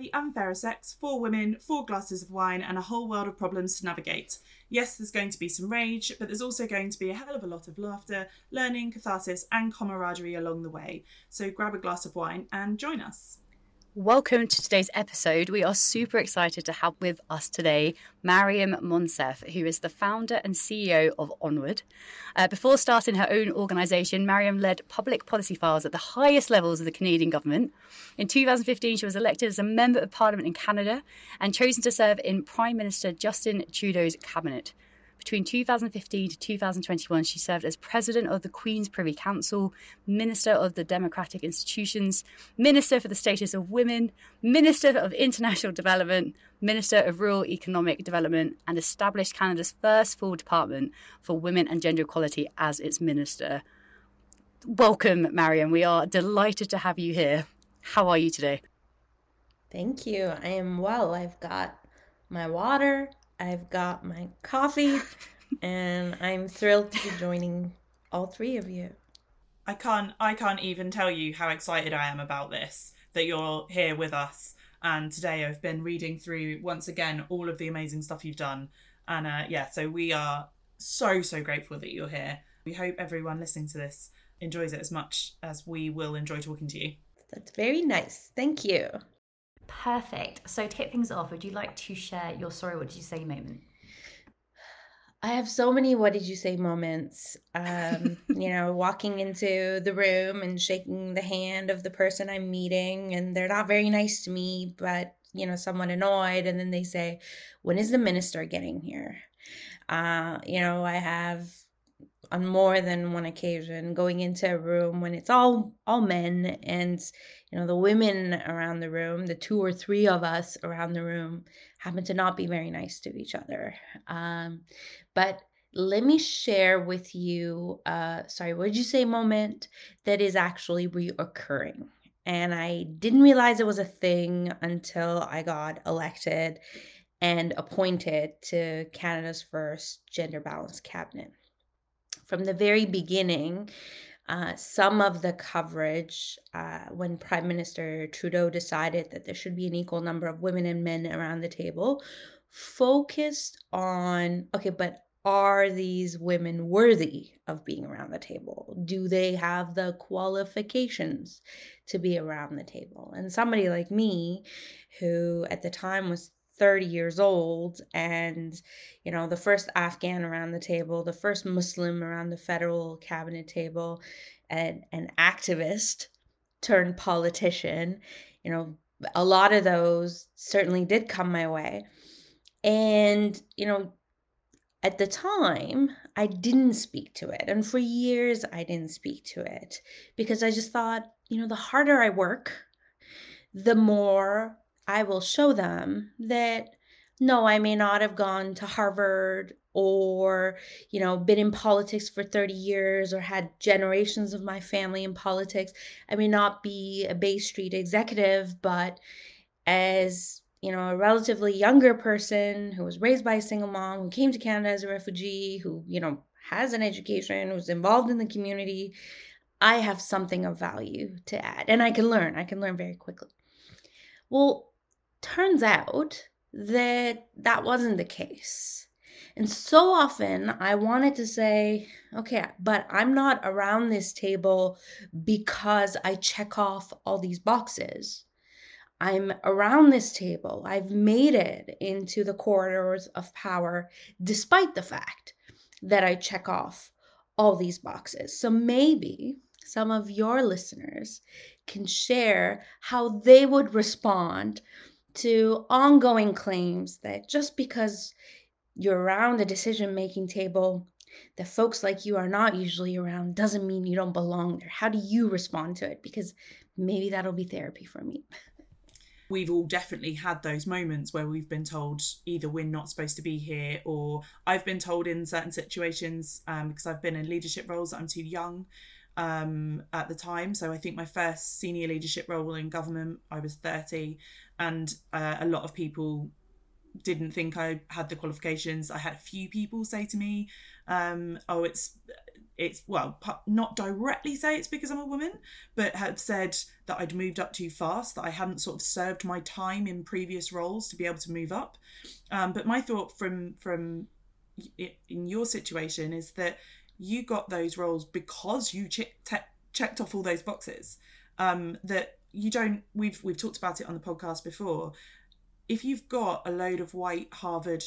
the unfairer sex, four women, four glasses of wine, and a whole world of problems to navigate. Yes, there's going to be some rage, but there's also going to be a hell of a lot of laughter, learning, catharsis, and camaraderie along the way. So grab a glass of wine and join us. Welcome to today's episode. We are super excited to have with us today Maryam Monsef, who is the founder and CEO of Onward. Uh, before starting her own organisation, Maryam led public policy files at the highest levels of the Canadian government. In 2015, she was elected as a Member of Parliament in Canada and chosen to serve in Prime Minister Justin Trudeau's cabinet. Between 2015 to 2021, she served as President of the Queen's Privy Council, Minister of the Democratic Institutions, Minister for the Status of Women, Minister of International Development, Minister of Rural Economic Development, and established Canada's first full department for women and gender equality as its Minister. Welcome, Maryam. We are delighted to have you here. How are you today? Thank you. I am well. I've got my water, I've got my coffee, and I'm thrilled to be joining all three of you. I can't I can't even tell you how excited I am about this that you're here with us. And today I've been reading through once again all of the amazing stuff you've done. And uh, yeah, so we are so so grateful that you're here. We hope everyone listening to this enjoys it as much as we will enjoy talking to you. That's very nice. Thank you. Perfect. So to kick things off, would you like to share your sorry, what did you say moment? I have so many what did you say moments. Um, you know, walking into the room and shaking the hand of the person I'm meeting, and they're not very nice to me, but you know, somewhat annoyed. And then they say, When is the minister getting here? Uh, you know, I have on more than one occasion going into a room when it's all all men and you know the women around the room the two or three of us around the room happen to not be very nice to each other. Um, but let me share with you uh sorry what did you say moment that is actually reoccurring? And i didn't realize it was a thing until i got elected and appointed to canada's first gender balanced cabinet from the very beginning, uh, some of the coverage uh, when Prime Minister Trudeau decided that there should be an equal number of women and men around the table focused on okay, but are these women worthy of being around the table? Do they have the qualifications to be around the table? And somebody like me, who at the time was 30 years old and you know the first afghan around the table the first muslim around the federal cabinet table and an activist turned politician you know a lot of those certainly did come my way. And you know at the time i didn't speak to it and for years i didn't speak to it because i just thought you know the harder i work the more I will show them that no, I may not have gone to Harvard or, you know, been in politics for 30 years or had generations of my family in politics. I may not be a Bay Street executive, but as, you know, a relatively younger person who was raised by a single mom, who came to Canada as a refugee, who, you know, has an education, who's involved in the community, I have something of value to add. And I can learn. I can learn very quickly. Well, turns out that that wasn't the case. And so often I wanted to say, okay, but I'm not around this table because I check off all these boxes. I'm around this table. I've made it into the corridors of power despite the fact that I check off all these boxes. So maybe some of your listeners can share how they would respond to ongoing claims that just because you're around a decision making table that folks like you are not usually around doesn't mean you don't belong there. How do you respond to it? Because maybe that'll be therapy for me. We've all definitely had those moments where we've been told either we're not supposed to be here, or I've been told in certain situations um, because I've been in leadership roles that I'm too young um, at the time. So I think my first senior leadership role in government, I was 30, and uh, a lot of people didn't think I had the qualifications. I had a few people say to me, um, "Oh, it's it's well not directly say it's because i'm a woman but have said that i'd moved up too fast that i hadn't sort of served my time in previous roles to be able to move up um, but my thought from from in your situation is that you got those roles because you che- te- checked off all those boxes. Um, that you don't we've we've talked about it on the podcast before. If you've got a load of white harvard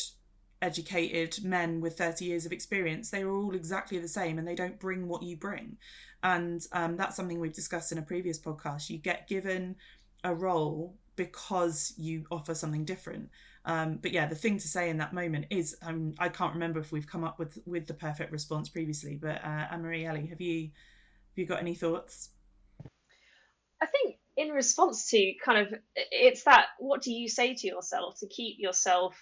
educated men with 30 years of experience they are all exactly the same and they don't bring what you bring. And um, that's something we've discussed in a previous podcast. You get given a role because you offer something different um, but yeah the thing to say in that moment is um, i can't remember if we've come up with with the perfect response previously but uh, anne-marie ellie have you have you got any thoughts? I think in response to kind of it's that what do you say to yourself to keep yourself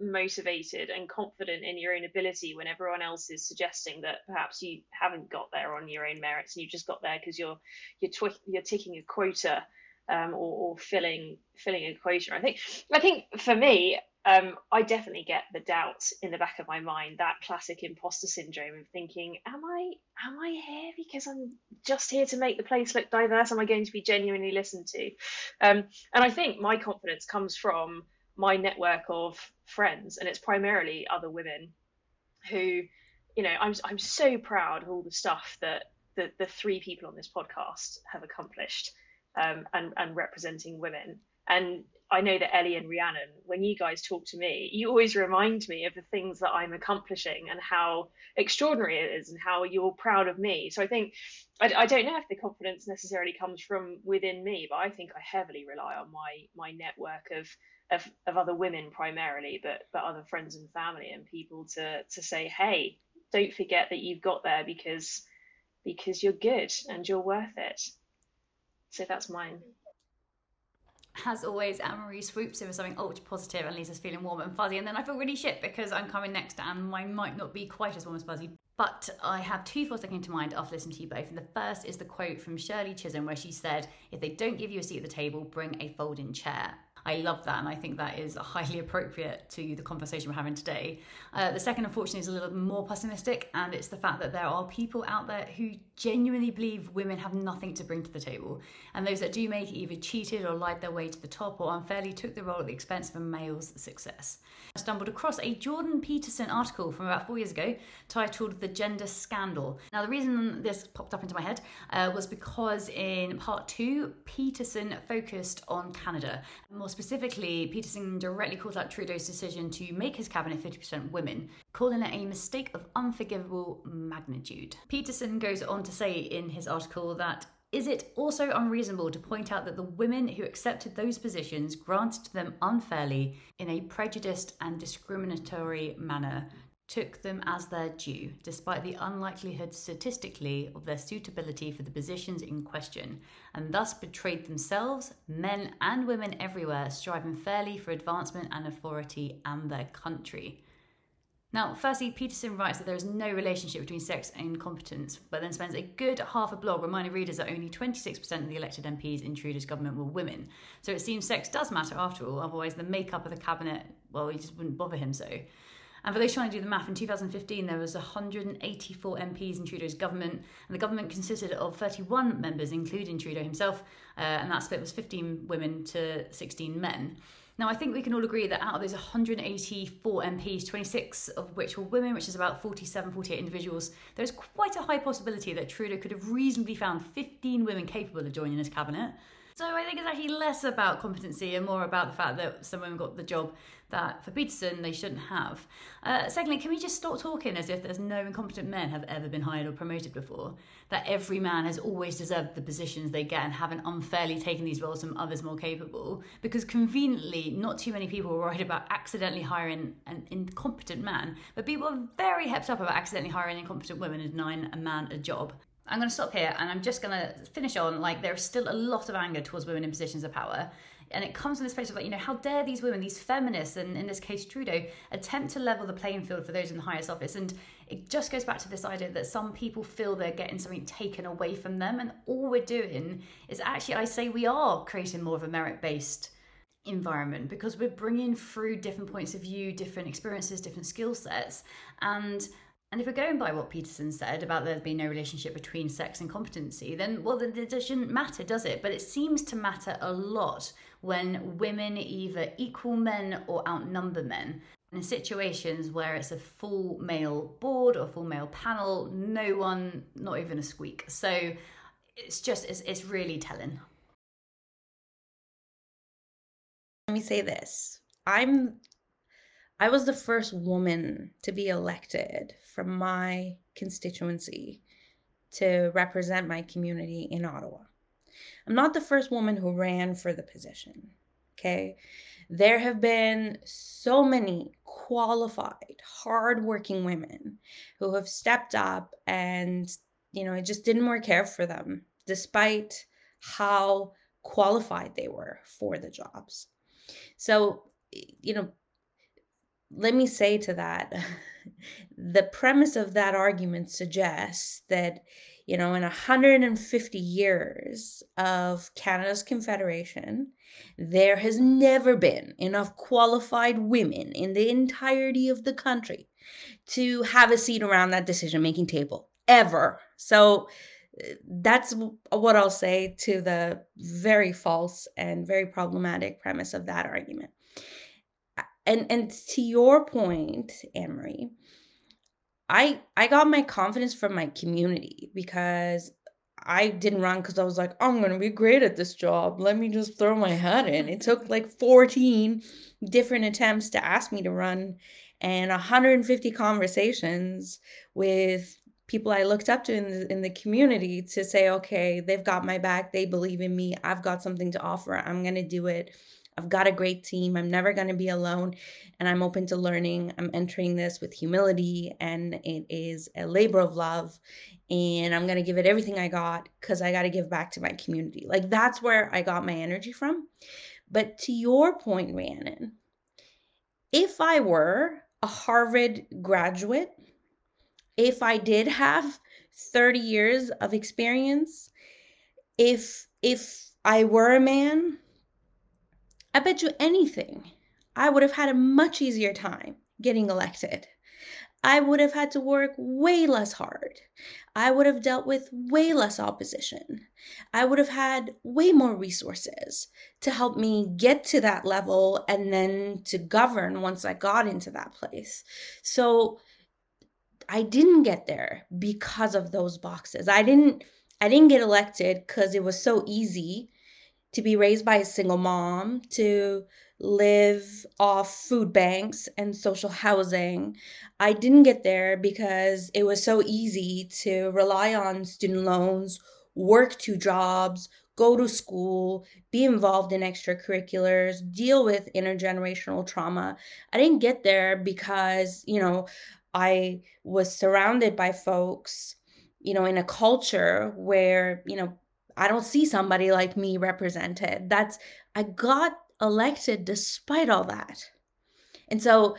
motivated and confident in your own ability when everyone else is suggesting that perhaps you haven't got there on your own merits and you just got there because you're you're twi- you're ticking a quota um, or, or, filling filling quota. I think I think for me, um, I definitely get the doubt in the back of my mind, that classic imposter syndrome of thinking, am I am I here because I'm just here to make the place look diverse? Am I going to be genuinely listened to? Um, and I think my confidence comes from my network of friends, and it's primarily other women who, you know, I'm I'm so proud of all the stuff that the the three people on this podcast have accomplished, um, and and representing women. And I know that Ellie and Rhiannon, when you guys talk to me, you always remind me of the things that I'm accomplishing and how extraordinary it is and how you're proud of me. So I think, I, I, don't know if the confidence necessarily comes from within me, but I think I heavily rely on my my network of of, of other women primarily, but but other friends and family and people to to say, hey, don't forget that you've got there because because you're good and you're worth it. So that's mine. As always, Anne Marie swoops in with something ultra positive and leaves us feeling warm and fuzzy. And then I feel really shit because I'm coming next and mine might not be quite as warm as fuzzy. But I have two thoughts that came to mind after listening to you both. And the first is the quote from Shirley Chisholm where she said, If they don't give you a seat at the table, bring a folding chair. I love that, and I think that is highly appropriate to the conversation we're having today. Uh, the second, unfortunately, is a little more pessimistic, and it's the fact that there are people out there who genuinely believe women have nothing to bring to the table, and those that do make it either cheated or lied their way to the top or unfairly took the role at the expense of a male's success. I stumbled across a Jordan Peterson article from about four years ago titled The Gender Scandal. Now, the reason this popped up into my head uh, was because in part two, Peterson focused on Canada. More specifically, Peterson directly called out Trudeau's decision to make his cabinet 50% women, calling it a mistake of unforgivable magnitude. Peterson goes on to say in his article that is it also unreasonable to point out that the women who accepted those positions granted them unfairly in a prejudiced and discriminatory manner took them as their due, despite the unlikelihood statistically of their suitability for the positions in question, and thus betrayed themselves, men and women everywhere, striving fairly for advancement and authority and their country. Now, firstly, Peterson writes that there is no relationship between sex and competence, but then spends a good half a blog reminding readers that only 26% of the elected MPs in Trudeau's government were women. So it seems sex does matter after all, otherwise, the makeup of the cabinet, well, he just wouldn't bother him so. And for those trying to do the math, in 2015 there was 184 MPs in Trudeau's government, and the government consisted of 31 members, including Trudeau himself, uh, and that split was 15 women to 16 men. Now, I think we can all agree that out of those 184 MPs, 26 of which were women, which is about 47, 48 individuals, there's quite a high possibility that Trudeau could have reasonably found 15 women capable of joining his cabinet. So I think it's actually less about competency and more about the fact that some women got the job that for Peterson they shouldn't have. Uh, secondly, can we just stop talking as if there's no incompetent men have ever been hired or promoted before? That every man has always deserved the positions they get and haven't unfairly taken these roles from others more capable? Because conveniently, not too many people are worried about accidentally hiring an incompetent man, but people are very hepped up about accidentally hiring incompetent women and denying a man a job. I'm going to stop here and I'm just going to finish on like there's still a lot of anger towards women in positions of power. And it comes from this place of like, you know, how dare these women, these feminists, and in this case Trudeau, attempt to level the playing field for those in the highest office. And it just goes back to this idea that some people feel they're getting something taken away from them. And all we're doing is actually, I say, we are creating more of a merit based environment because we're bringing through different points of view, different experiences, different skill sets. And And if we're going by what Peterson said about there being no relationship between sex and competency, then well, then it shouldn't matter, does it? But it seems to matter a lot when women either equal men or outnumber men. In situations where it's a full male board or full male panel, no one, not even a squeak. So it's just, it's, it's really telling. Let me say this. I'm I was the first woman to be elected from my constituency to represent my community in Ottawa. I'm not the first woman who ran for the position. Okay. There have been so many qualified, hardworking women who have stepped up and, you know, it just didn't work out for them, despite how qualified they were for the jobs. So, you know, let me say to that the premise of that argument suggests that you know in 150 years of canada's confederation there has never been enough qualified women in the entirety of the country to have a seat around that decision making table ever. So uh, that's what I'll say to the very false and very problematic premise of that argument and and to your point, Anne Marie, I I got my confidence from my community because I didn't run because I was like, I'm gonna be great at this job. Let me just throw my hat in. It took like 14 different attempts to ask me to run and 150 conversations with people I looked up to in the, in the community to say, okay, they've got my back. They believe in me. I've got something to offer. I'm going to do it. I've got a great team. I'm never going to be alone. And I'm open to learning. I'm entering this with humility, and it is a labor of love. And I'm going to give it everything I got because I got to give back to my community. Like that's where I got my energy from. But to your point, Rhiannon, if I were a Harvard graduate, if I did have 30 years of experience, if if I were a man I bet you anything, I would have had a much easier time getting elected. I would have had to work way less hard. I would have dealt with way less opposition. I would have had way more resources to help me get to that level and then to govern once I got into that place. So I didn't get there because of those boxes. I didn't I didn't get elected cuz it was so easy to be raised by a single mom, to live off food banks and social housing. I didn't get there because it was so easy to rely on student loans, work two jobs, go to school, be involved in extracurriculars, deal with intergenerational trauma. I didn't get there because, you know, I was surrounded by folks, you know, in a culture where, you know, I don't see somebody like me represented. That's, I got elected despite all that. And so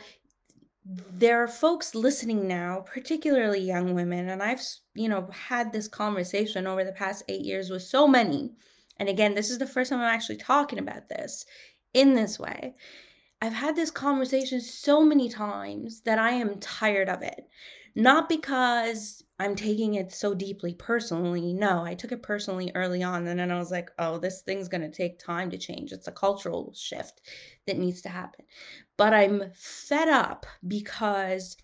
there are folks listening now, particularly young women, and I've, you know, had this conversation over the past eight years with so many. And again, this is the first time I'm actually talking about this in this way. I've had this conversation so many times that I am tired of it. Not because I'm taking it so deeply personally. No, I took it personally early on. And then I was like, oh, this thing's going to take time to change. It's a cultural shift that needs to happen. But I'm fed up because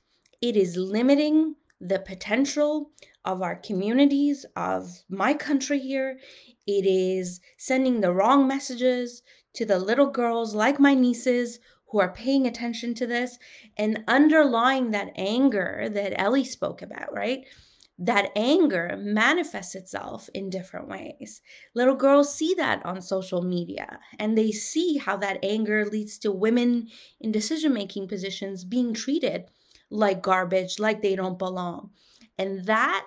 it is limiting the potential of our communities, of my country here. It is sending the wrong messages to the little girls like my nieces who are paying attention to this and underlying that anger that Ellie spoke about, right? That anger manifests itself in different ways. Little girls see that on social media and they see how that anger leads to women in decision making positions being treated like garbage, like they don't belong. And that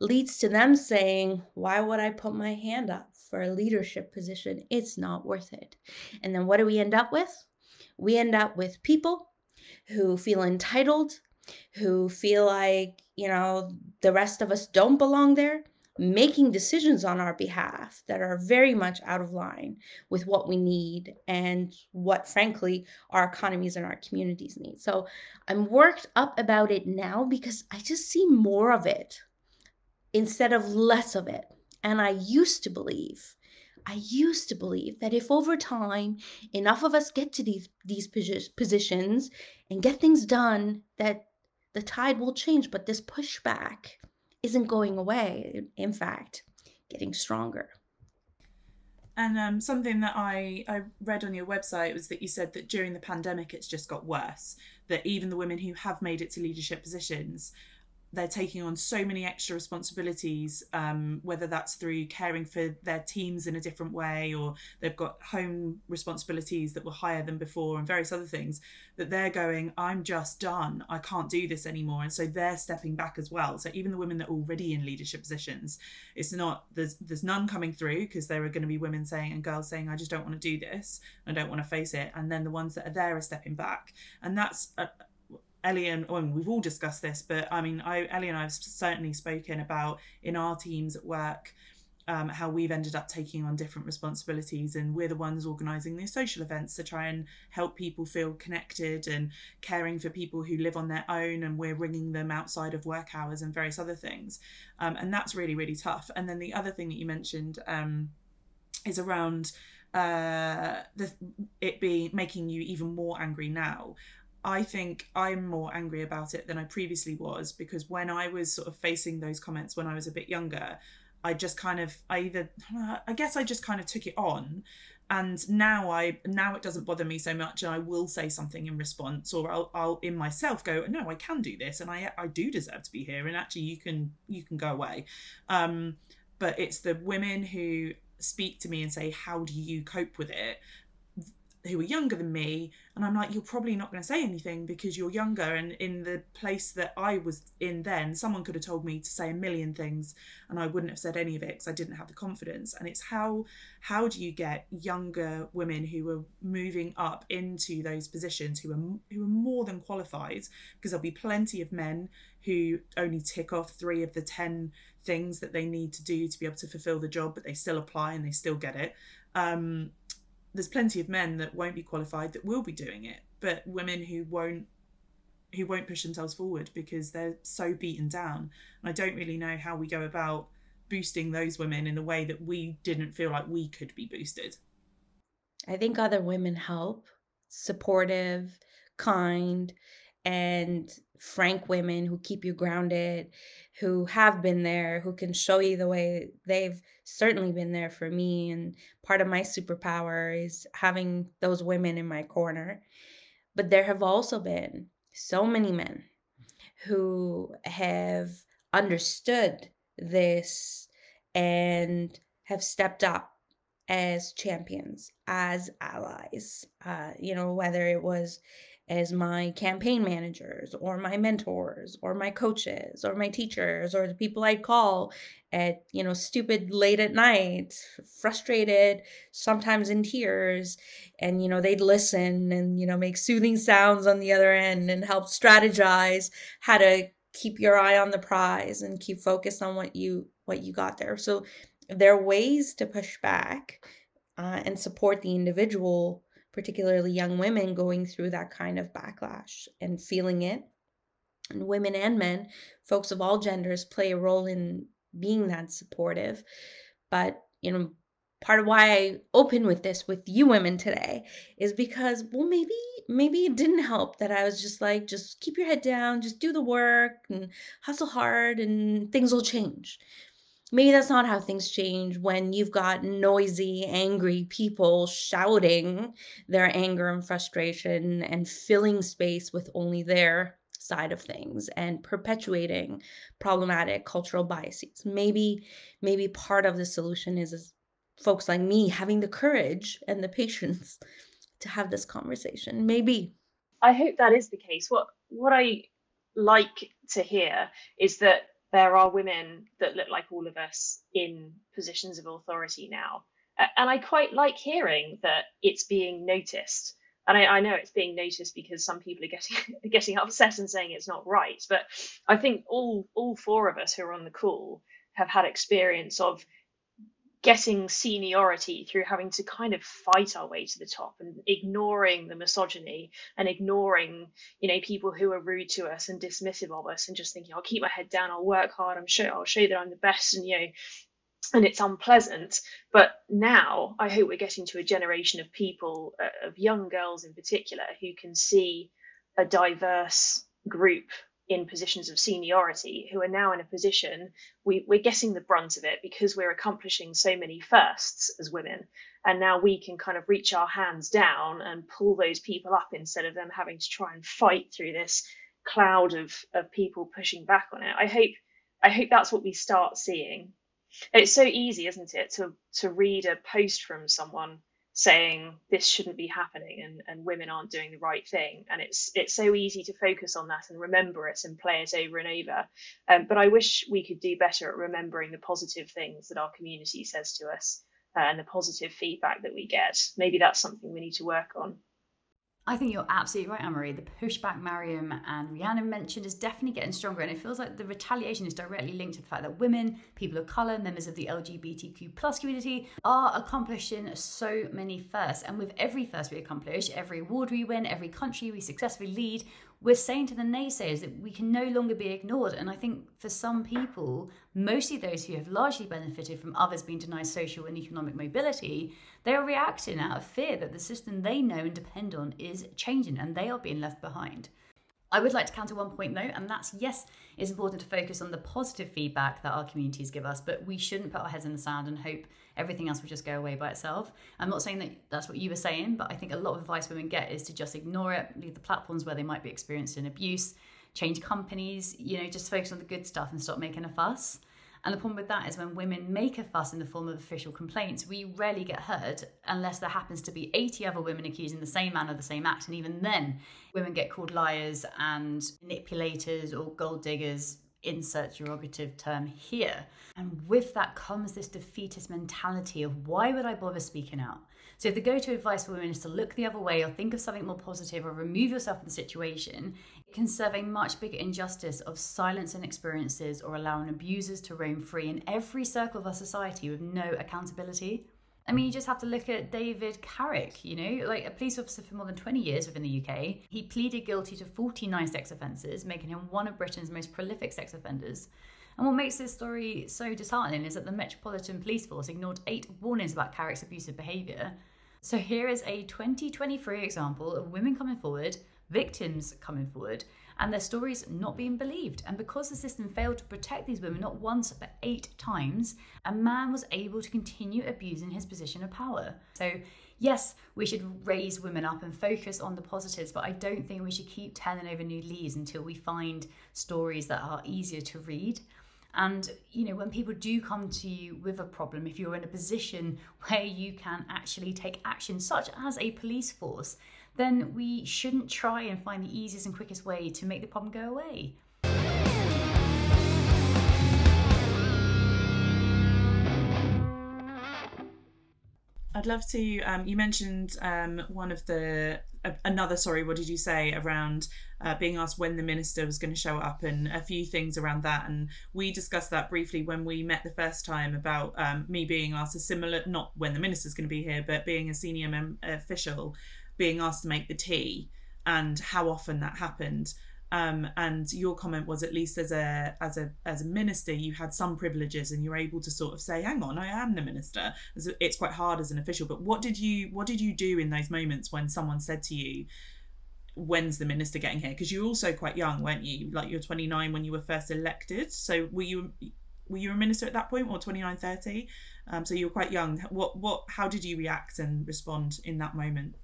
leads to them saying, Why would I put my hand up for a leadership position? It's not worth it. And then what do we end up with? We end up with people who feel entitled, who feel like, you know, the rest of us don't belong there. making decisions on our behalf that are very much out of line with what we need and what, frankly, our economies and our communities need. So I'm worked up about it now because I just see more of it instead of less of it. And I used to believe. I used to believe that if over time enough of us get to these these positions and get things done that the tide will change but this pushback isn't going away. In fact, getting stronger. And um, something that I, I read on your website was that you said that during the pandemic it's just got worse. That even the women who have made it to leadership positions they're taking on so many extra responsibilities, um, whether that's through caring for their teams in a different way or they've got home responsibilities that were higher than before and various other things, that they're going, I'm just done. I can't do this anymore. And so they're stepping back as well. So even the women that are already in leadership positions, it's not, there's, there's none coming through because there are going to be women saying and girls saying, I just don't want to do this. I don't want to face it. And then the ones that are there are stepping back. And that's, Ellie and well, we've all discussed this, but I mean, I, Ellie and I have certainly spoken about in our teams at work um, how we've ended up taking on different responsibilities, and we're the ones organising these social events to try and help people feel connected and caring for people who live on their own, and we're ringing them outside of work hours and various other things, um, and that's really really tough. And then the other thing that you mentioned um, is around uh the it be making you even more angry now I think I'm more angry about it than I previously was because when I was sort of facing those comments when I was a bit younger, I just kind of I either I guess I just kind of took it on and now I now it doesn't bother me so much and I will say something in response or I'll, I'll in myself go no I can do this and I I do deserve to be here and actually you can you can go away. Um but it's the women who speak to me and say how do you cope with it who are younger than me and i'm like you're probably not going to say anything because you're younger and in the place that i was in then someone could have told me to say a million things and i wouldn't have said any of it because i didn't have the confidence. And it's how how do you get younger women who are moving up into those positions who are who are more than qualified? Because there'll be plenty of men who only tick off three of the 10 things that they need to do to be able to fulfill the job but they still apply and they still get it. Um, there's plenty of men that won't be qualified that will be doing it, but women who won't who won't push themselves forward because they're so beaten down. And I don't really know how we go about boosting those women in a way that we didn't feel like we could be boosted. I think other women help, supportive, kind, and frank women who keep you grounded, who have been there, who can show you the way they've certainly been there for me. And part of my superpower is having those women in my corner. But there have also been so many men who have understood this and have stepped up as champions, as allies. Uh, you know, whether it was as my campaign managers or my mentors or my coaches or my teachers or the people I'd call at, you know, stupid late at night, frustrated, sometimes in tears. And, you know, they'd listen and, you know, make soothing sounds on the other end and help strategize how to keep your eye on the prize and keep focused on what you what you got there. So there are ways to push back uh, and support the individual particularly young women going through that kind of backlash and feeling it. And women and men, folks of all genders, play a role in being that supportive. But, you know, part of why I open with this with you women today is because, well, maybe, maybe it didn't help that I was just like, just keep your head down, just do the work and hustle hard and things will change maybe that's not how things change when you've got noisy, angry people shouting their anger and frustration and filling space with only their side of things and perpetuating problematic cultural biases. Maybe maybe part of the solution is, is folks like me having the courage and the patience to have this conversation. Maybe. I hope that is the case. What what I like to hear is that there are women that look like all of us in positions of authority now. And I quite like hearing that it's being noticed. And I, I know it's being noticed because some people are getting getting upset and saying it's not right. But I think all all four of us who are on the call have had experience of getting seniority through having to kind of fight our way to the top and ignoring the misogyny and ignoring you know people who are rude to us and dismissive of us and just thinking i'll keep my head down i'll work hard i'm sure i'll show that i'm the best and you know and it's unpleasant. But now i hope we're getting to a generation of people uh, of young girls in particular who can see a diverse group in positions of seniority who are now in a position we, we're getting the brunt of it because we're accomplishing so many firsts as women. And now we can kind of reach our hands down and pull those people up instead of them having to try and fight through this cloud of, of people pushing back on it. I hope i hope that's what we start seeing. It's so easy isn't it to to read a post from someone saying this shouldn't be happening and, and women aren't doing the right thing. And it's it's so easy to focus on that and remember it and play it over and over. Um, but i wish we could do better at remembering the positive things that our community says to us uh, and the positive feedback that we get. Maybe that's something we need to work on I think you're absolutely right, Anne-Marie. The pushback Maryam and Rhiannon mentioned is definitely getting stronger, and it feels like the retaliation is directly linked to the fact that women, people of colour, members of the LGBTQ plus community are accomplishing so many firsts. And with every first we accomplish, every award we win, every country we successfully lead, we're saying to the naysayers that we can no longer be ignored. And I think for some people, mostly those who have largely benefited from others being denied social and economic mobility, they are reacting out of fear that the system they know and depend on is changing and they are being left behind. I would like to counter one point though, and that's yes, it's important to focus on the positive feedback that our communities give us, but we shouldn't put our heads in the sand and hope everything else will just go away by itself. I'm not saying that that's what you were saying, but I think a lot of advice women get is to just ignore it, leave the platforms where they might be experiencing abuse, change companies, you know, just focus on the good stuff and stop making a fuss. And the problem with that is when women make a fuss in the form of official complaints, we rarely get heard unless there happens to be 80 other women accusing the same man of the same act. And even then, women get called liars and manipulators or gold diggers, insert derogative term here. And with that comes this defeatist mentality of why would I bother speaking out? So if the go to advice for women is to look the other way or think of something more positive or remove yourself from the situation, can serve a much bigger injustice of silencing experiences or allowing abusers to roam free in every circle of our society with no accountability. I mean, you just have to look at David Carrick, you know, like a police officer for more than 20 years within the UK. He pleaded guilty to 49 sex offences, making him one of Britain's most prolific sex offenders. And what makes this story so disheartening is that the Metropolitan Police Force ignored eight warnings about Carrick's abusive behaviour. So here is a 2023 example of women coming forward, victims coming forward, and their stories not being believed. And because the system failed to protect these women not once but eight times, a man was able to continue abusing his position of power. So, yes, we should raise women up and focus on the positives, but I don't think we should keep turning over new leaves until we find stories that are easier to read. And, you know, when people do come to you with a problem, if you're in a position where you can actually take action, such as a police force, then we shouldn't try and find the easiest and quickest way to make the problem go away. I'd love to. Um, you mentioned um, one of the uh, another. Sorry, what did you say around uh, being asked when the minister was going to show up and a few things around that? And we discussed that briefly when we met the first time about um, me being asked a similar, not when the minister's going to be here, but being a senior mem- official being asked to make the tea and how often that happened. Um, and your comment was at least as a as a as a minister you had some privileges and you're able to sort of say hang on I am the minister. It's quite hard as an official but what did you what did you do in those moments when someone said to you when's the minister getting here? Because you're also quite young weren't you? Like you're 29 when you were first elected. So were you were you a minister at that point or 29 30 um, so you were quite young. What what how did you react and respond in that moment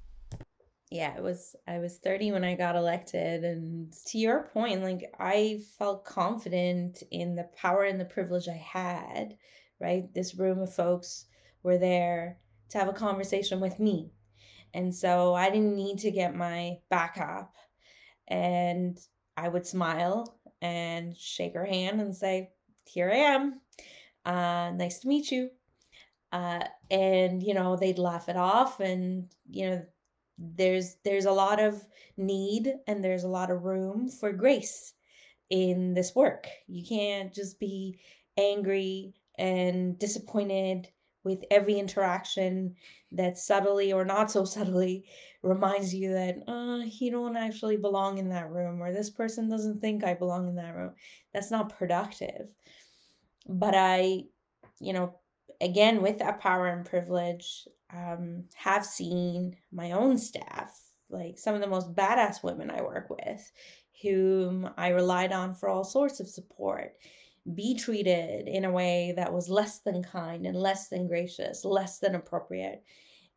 yeah, it was I was 30 when I got elected and to your point, like I felt confident in the power and the privilege I had, right? This room of folks were there to have a conversation with me. And so I didn't need to get my back up and I would smile and shake her hand and say, "Here I am. Uh, nice to meet you." Uh, and you know they'd laugh it off and you know there's there's a lot of need and there's a lot of room for grace in this work. You can't just be angry and disappointed with every interaction that subtly or not so subtly reminds you that uh, you don't actually belong in that room or this person doesn't think I belong in that room. That's not productive. But I, you know, again, with that power and privilege, um, have seen my own staff, like some of the most badass women I work with, whom I relied on for all sorts of support be treated in a way that was less than kind and less than gracious, less than appropriate.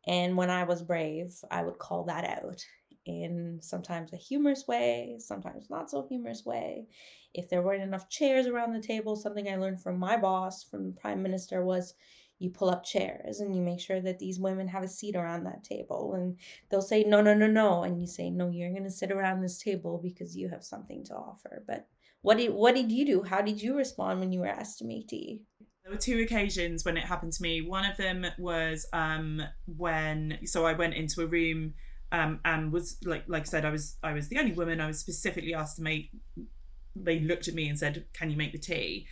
And when I was brave, I would call that out in sometimes a humorous way, sometimes not so humorous way. If there weren't enough chairs around the table, something I learned from my boss, from the prime minister, was you pull up chairs and you make sure that these women have a seat around that table. And they'll say, no, no, no, no. And you say, no, you're going to sit around this table because you have something to offer. But what did what did you do? How did you respond when you were asked to make tea? There were two occasions when it happened to me. One of them was um, when so I went into a room um, and was like like I said I was I was the only woman. I was specifically asked to make. They looked at me and said, "Can you make the tea?"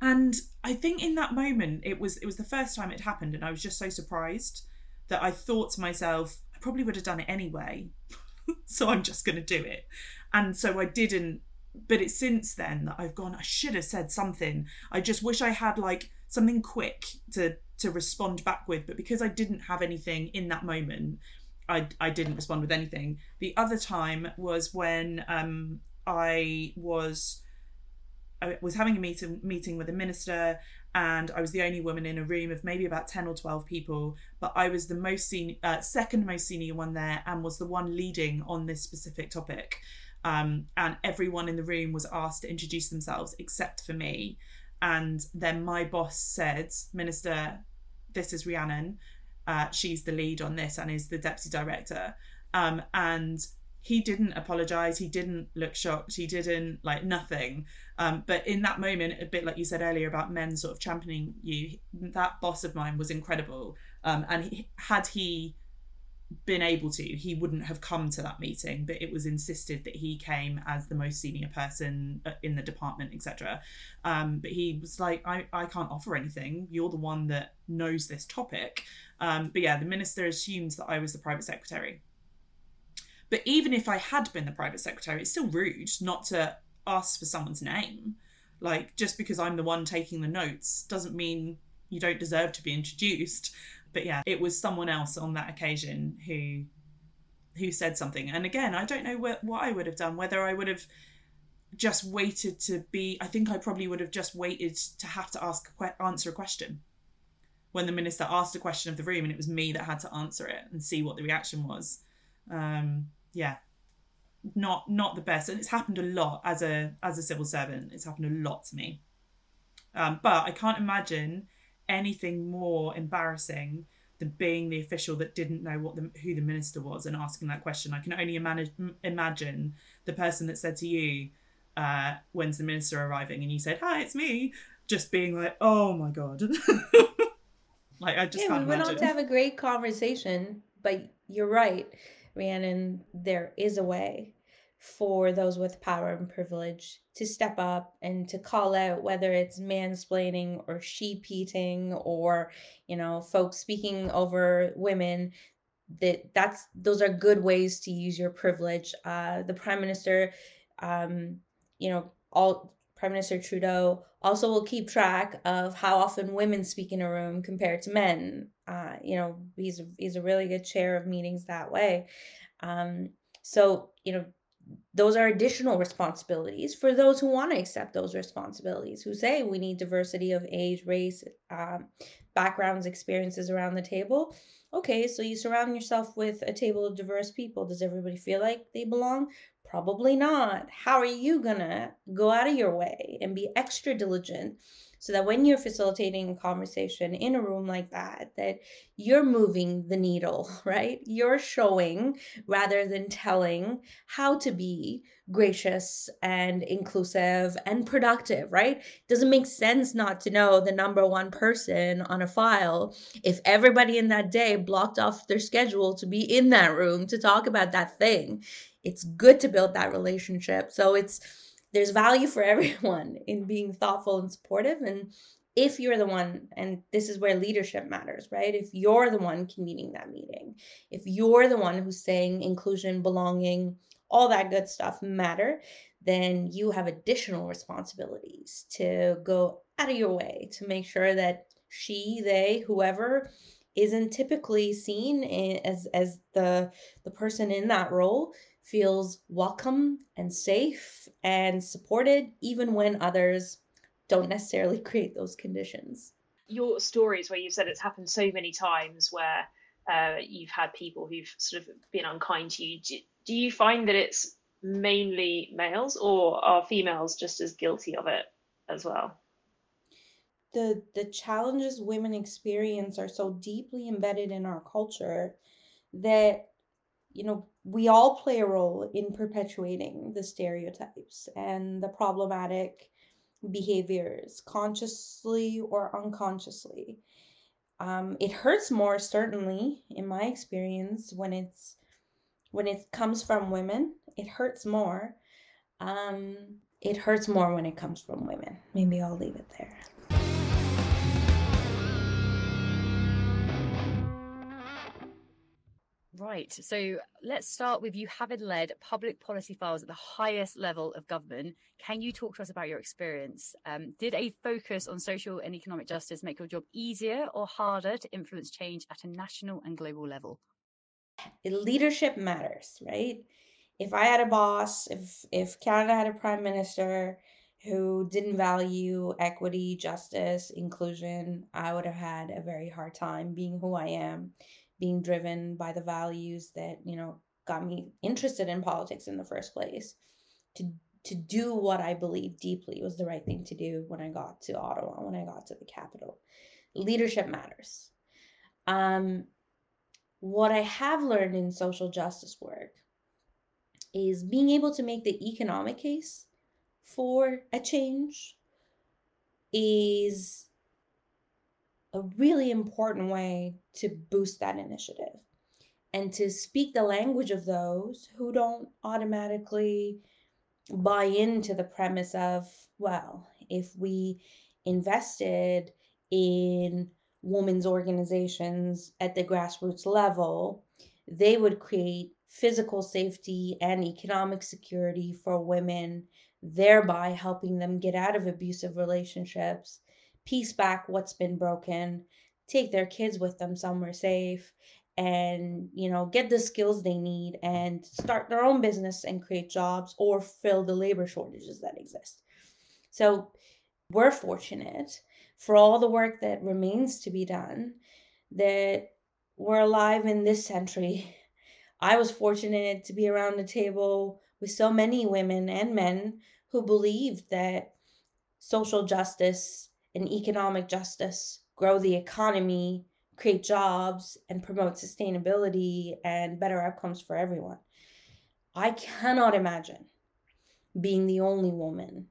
And I think in that moment it was it was the first time it happened, and I was just so surprised that I thought to myself, I probably would have done it anyway. so I'm just going to do it. And so I didn't but it's since then that I've gone, I should have said something. I just wish I had like something quick to to respond back with, but because I didn't have anything in that moment, I I didn't respond with anything. The other time was when um I was I was having a meeting meeting with a minister and I was the only woman in a room of maybe about 10 or 12 people but I was the most senior uh, second most senior one there and was the one leading on this specific topic um, and everyone in the room was asked to introduce themselves except for me. And then my boss said, Minister, this is Rhiannon. Uh, she's the lead on this and is the deputy director. Um, and he didn't apologize. He didn't look shocked. He didn't like nothing. Um, but in that moment, a bit like you said earlier about men sort of championing you, that boss of mine was incredible. Um, and he, had he been able to, he wouldn't have come to that meeting, but it was insisted that he came as the most senior person uh, in the department, etc. Um, but he was like, I, I can't offer anything. You're the one that knows this topic. Um, but yeah, the minister assumed that I was the private secretary. But even if I had been the private secretary, it's still rude not to ask for someone's name. Like, just because I'm the one taking the notes doesn't mean you don't deserve to be introduced but yeah, it was someone else on that occasion who who said something. And again, I don't know what, what I would have done. Whether I would have just waited to be. I think I probably would have just waited to have to ask answer a question when the minister asked a question of the room, and it was me that had to answer it and see what the reaction was. Um, yeah, not not the best, and it's happened a lot as a as a civil servant. It's happened a lot to me. Um, but I can't imagine anything more embarrassing than being the official that didn't know what the, who the minister was and asking that question. I can only imagine, imagine the person that said to you, uh, "When's the minister arriving?" and you said, "Hi, it's me," just being like, "Oh my god." like I just yeah, can't we went on to have a great conversation, but you're right, Rhiannon. There is a way for those with power and privilege to step up and to call out whether it's mansplaining or hepeating or you know folks speaking over women that that's those are good ways to use your privilege uh the prime minister um you know all prime minister trudeau also will keep track of how often women speak in a room compared to men uh you know he's he's a really good chair of meetings that way um so you know those are additional responsibilities for those who want to accept those responsibilities, who say we need diversity of age, race, um, backgrounds, experiences around the table. Okay, so you surround yourself with a table of diverse people. Does everybody feel like they belong? Probably not. How are you gonna go out of your way and be extra diligent so that when you're facilitating a conversation in a room like that that you're moving the needle right? You're showing rather than telling how to be gracious and inclusive and productive right? Doesn't make sense not to know the number one person on a file if everybody in that day blocked off their schedule to be in that room to talk about that thing. It's good to build that relationship. So it's there's value for everyone in being thoughtful and supportive and if you're the one and this is where leadership matters right? If you're the one convening that meeting if you're the one who's saying inclusion belonging all that good stuff matter then you have additional responsibilities to go out of your way to make sure that she they whoever isn't typically seen as as the the person in that role feels welcome and safe and supported, even when others don't necessarily create those conditions. Your stories where you've said it's happened so many times where uh, you've had people who've sort of been unkind to you. Do, do you find that it's mainly males or are females just as guilty of it as well? The, the challenges women experience are so deeply embedded in our culture that you know, we all play a role in perpetuating the stereotypes and the problematic behaviors, consciously or unconsciously. Um, it hurts more, certainly, in my experience, when it's when it comes from women. It hurts more. Um, it hurts more when it comes from women. Maybe I'll leave it there. Right. So let's start with you having led public policy files at the highest level of government. Can you talk to us about your experience? Um, did a focus on social and economic justice make your job easier or harder to influence change at a national and global level? Leadership matters, right? If I had a boss, if if Canada had a prime minister who didn't value equity, justice, inclusion, I would have had a very hard time being who I am being driven by the values that you know got me interested in politics in the first place. To to do what i believe deeply was the right thing to do when i got to ottawa when i got to the capital leadership matters. Um what i have learned in social justice work is being able to make the economic case for a change is a really important way to boost that initiative and to speak the language of those who don't automatically buy into the premise of, well, if we invested in women's organizations at the grassroots level, they would create physical safety and economic security for women, thereby helping them get out of abusive relationships piece back what's been broken, take their kids with them somewhere safe, and you know get the skills they need and start their own business and create jobs or fill the labor shortages that exist. So we're fortunate for all the work that remains to be done that we're alive in this century. I was fortunate to be around the table with so many women and men who believed that social justice and economic justice, grow the economy, create jobs, and promote sustainability and better outcomes for everyone. I cannot imagine being the only woman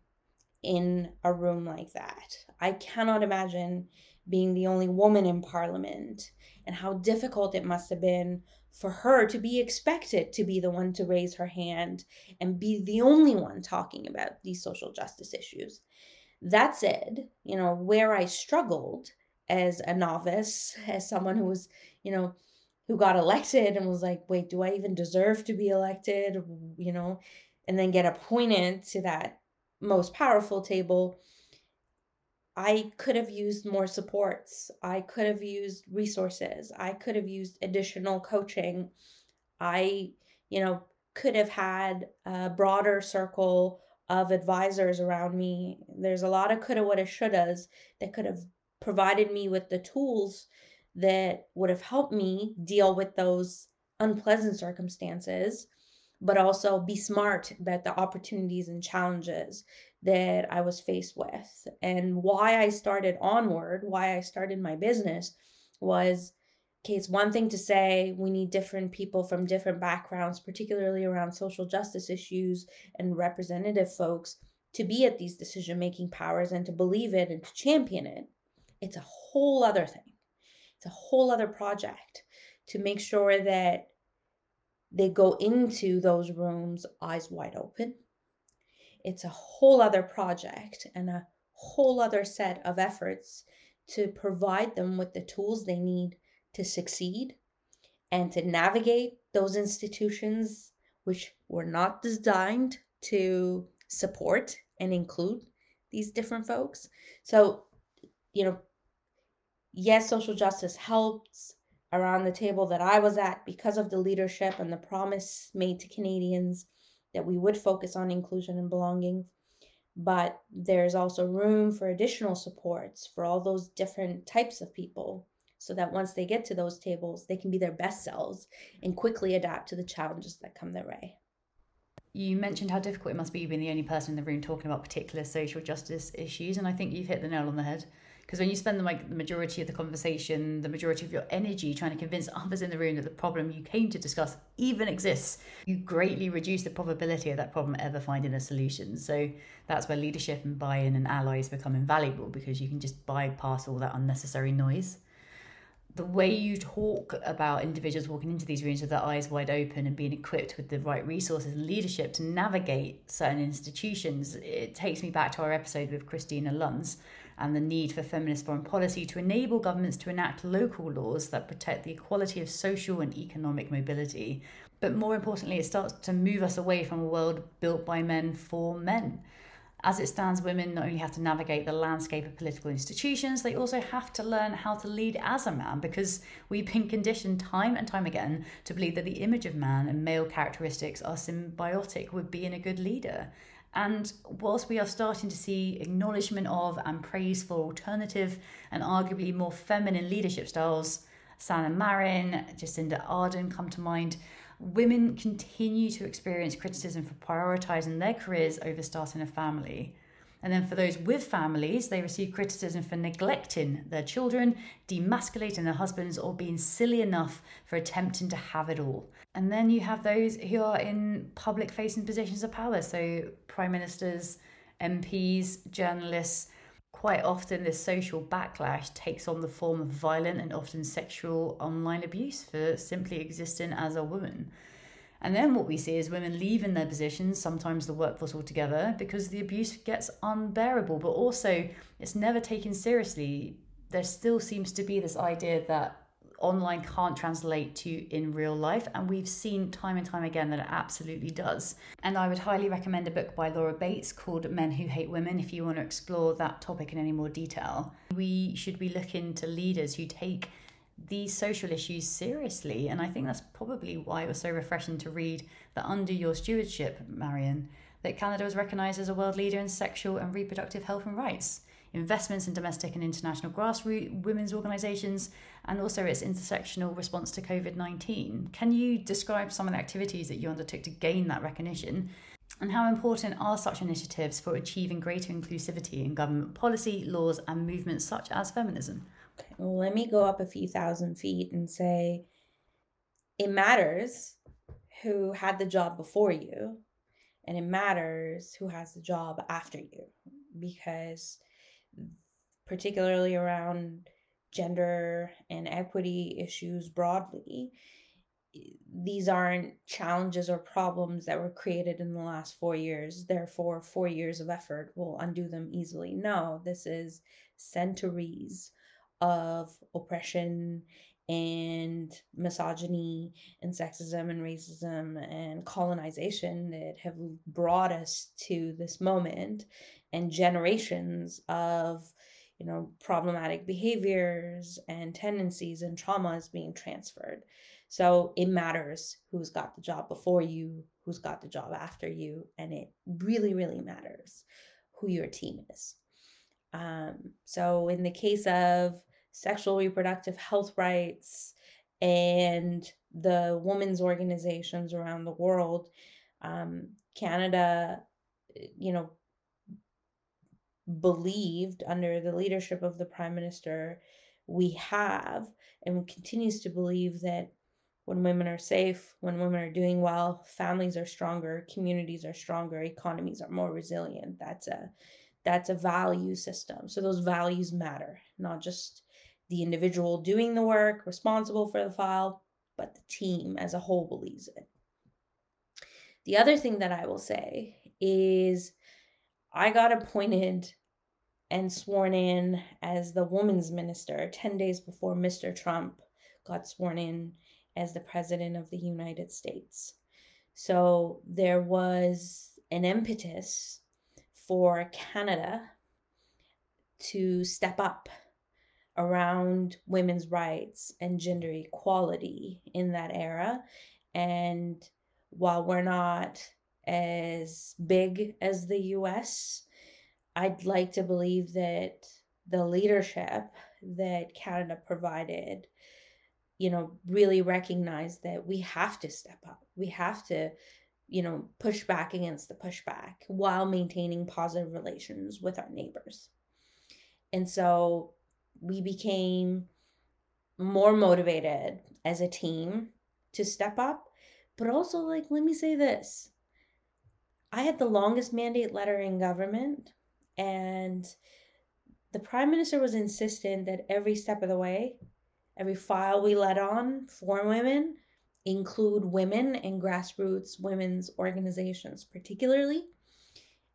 in a room like that. I cannot imagine being the only woman in parliament and how difficult it must have been for her to be expected to be the one to raise her hand and be the only one talking about these social justice issues. That said, you know, where I struggled as a novice, as someone who was, you know, who got elected and was like, wait, do I even deserve to be elected? You know, and then get appointed to that most powerful table. I could have used more supports. I could have used resources. I could have used additional coaching. I, you know, could have had a broader circle of advisors around me. There's a lot of coulda, woulda, shouldas that could have provided me with the tools that would have helped me deal with those unpleasant circumstances, but also be smart about the opportunities and challenges that I was faced with. And why I started Onward, why I started my business was okay, it's one thing to say we need different people from different backgrounds, particularly around social justice issues and representative folks, to be at these decision making powers and to believe it and to champion it. It's a whole other thing. It's a whole other project to make sure that they go into those rooms eyes wide open. it's a whole other project and a whole other set of efforts to provide them with the tools they need to succeed and to navigate those institutions which were not designed to support and include these different folks. So, you know, yes, social justice helps around the table that I was at because of the leadership and the promise made to Canadians that we would focus on inclusion and belonging. But there's also room for additional supports for all those different types of people so that once they get to those tables, they can be their best selves and quickly adapt to the challenges that come their way. You mentioned how difficult it must be being the only person in the room talking about particular social justice issues, and I think you've hit the nail on the head. Because when you spend the, like the majority of the conversation the majority of your energy trying to convince others in the room that the problem you came to discuss even exists you greatly reduce the probability of that problem ever finding a solution. So that's where leadership and buy-in and allies become invaluable because you can just bypass all that unnecessary noise the way you talk about individuals walking into these rooms with their eyes wide open and being equipped with the right resources and leadership to navigate certain institutions, it takes me back to our episode with Kristina Lunz and the need for feminist foreign policy to enable governments to enact local laws that protect the equality of social and economic mobility. But more importantly, it starts to move us away from a world built by men for men. As it stands, women not only have to navigate the landscape of political institutions, they also have to learn how to lead as a man because we've been conditioned time and time again to believe that the image of man and male characteristics are symbiotic with being a good leader. And whilst we are starting to see acknowledgement of and praise for alternative and arguably more feminine leadership styles, Sanna Marin, Jacinda Ardern come to mind, women continue to experience criticism for prioritizing their careers over starting a family. And then for those with families, they receive criticism for neglecting their children, demasculating their husbands, or being silly enough for attempting to have it all. And then you have those who are in public facing positions of power, so prime ministers, MPs, journalists. Quite often, this social backlash takes on the form of violent and often sexual online abuse for simply existing as a woman. And then what we see is women leaving their positions, sometimes the workforce altogether, because the abuse gets unbearable, but also it's never taken seriously. There still seems to be this idea that online can't translate to in real life and we've seen time and time again that it absolutely does and i would highly recommend a book by laura bates called men who hate women if you want to explore that topic in any more detail we should be looking to leaders who take these social issues seriously. And I think that's probably why it was so refreshing to read that under your stewardship, Maryam, that Canada was recognised as a world leader in sexual and reproductive health and rights, investments in domestic and international grassroots women's organisations, and also its intersectional response to COVID 19. Can you describe some of the activities that you undertook to gain that recognition? And how important are such initiatives for achieving greater inclusivity in government policy, laws, and movements such as feminism? Okay, well, let me go up a few thousand feet and say it matters who had the job before you, and it matters who has the job after you, because particularly around gender and equity issues broadly, these aren't challenges or problems that were created in the last four years. Therefore, four years of effort will undo them easily. No, this is centuries of oppression and misogyny and sexism and racism and colonization that have brought us to this moment and generations of you know problematic behaviors and tendencies and traumas being transferred. So it matters who's got the job before you who's got the job after you and it really really matters who your team is. Um, so in the case of sexual reproductive health rights and the women's organizations around the world, um, Canada, you know, believed under the leadership of the prime minister, we have and continues to believe that when women are safe, when women are doing well, families are stronger, communities are stronger, economies are more resilient. That's a that's a value system. So those values matter, not just the individual doing the work, responsible for the file, but the team as a whole believes it. The other thing that I will say is I got appointed and sworn in as the woman's minister 10 days before Mr. Trump got sworn in as the president of the United States. So there was an impetus for Canada to step up around women's rights and gender equality in that era. And while we're not as big as the US, I'd like to believe that the leadership that Canada provided, you know, really recognized that we have to step up. We have to, you know, push back against the pushback while maintaining positive relations with our neighbors. And so we became more motivated as a team to step up. But also, like, let me say this I had the longest mandate letter in government, and the prime minister was insistent that every step of the way, every file we let on for women, include women and grassroots women's organizations, particularly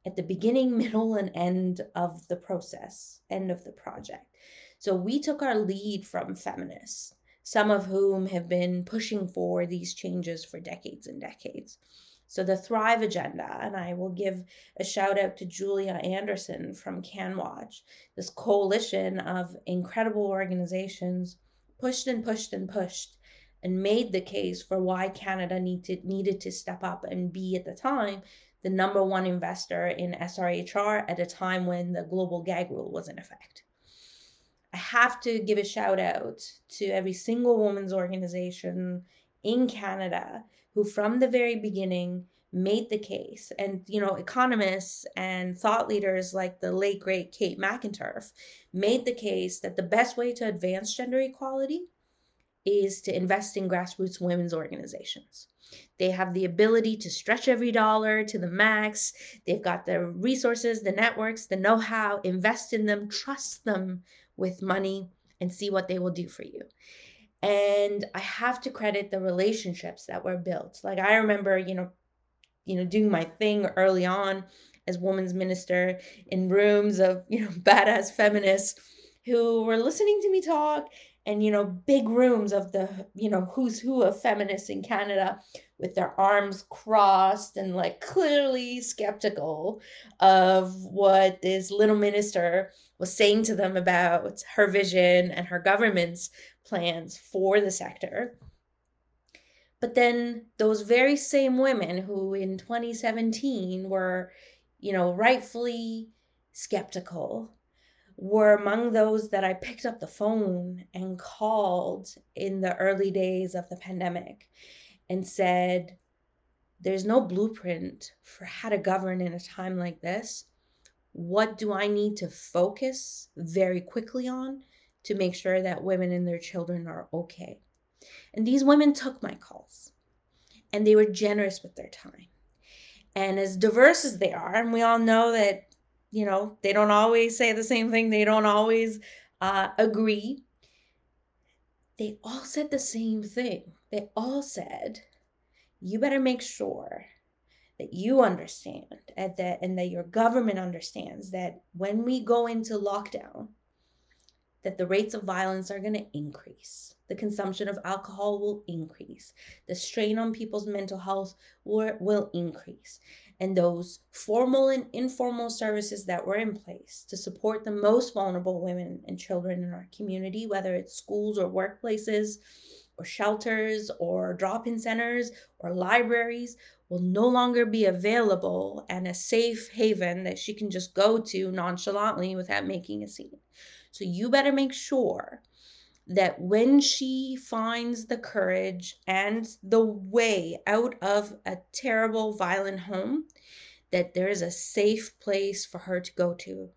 at the beginning, middle, and end of the process, end of the project. So we took our lead from feminists, some of whom have been pushing for these changes for decades and decades. So the Thrive Agenda, and I will give a shout out to Julia Anderson from CanWaCH, this coalition of incredible organizations pushed and pushed and pushed and made the case for why Canada needed needed to step up and be at the time the number one investor in SRHR at a time when the global gag rule was in effect. I have to give a shout out to every single women's organization in Canada who, from the very beginning, made the case. And, you know, economists and thought leaders like the late, great Kate McInturff made the case that the best way to advance gender equality is to invest in grassroots women's organizations. They have the ability to stretch every dollar to the max. They've got the resources, the networks, the know how, invest in them, trust them with money, and see what they will do for you. And I have to credit the relationships that were built. Like I remember, you know, you know, doing my thing early on as women's minister in rooms of, you know, badass feminists who were listening to me talk and you know big rooms of the you know who's who of feminists in canada with their arms crossed and like clearly skeptical of what this little minister was saying to them about her vision and her government's plans for the sector but then those very same women who in 2017 were you know rightfully skeptical were among those that I picked up the phone and called in the early days of the pandemic and said, There's no blueprint for how to govern in a time like this. What do I need to focus very quickly on to make sure that women and their children are okay? And these women took my calls and they were generous with their time. And as diverse as they are, and we all know that you know, they don't always say the same thing, they don't always uh, agree. They all said the same thing. They all said, you better make sure that you understand and that and that your government understands that when we go into lockdown that the rates of violence are going to increase. The consumption of alcohol will increase. The strain on people's mental health will, will increase. And those formal and informal services that were in place to support the most vulnerable women and children in our community, whether it's schools or workplaces or shelters or drop in centers or libraries, will no longer be available and a safe haven that she can just go to nonchalantly without making a scene. So you better make sure that when she finds the courage and the way out of a terrible, violent home, that there is a safe place for her to go to.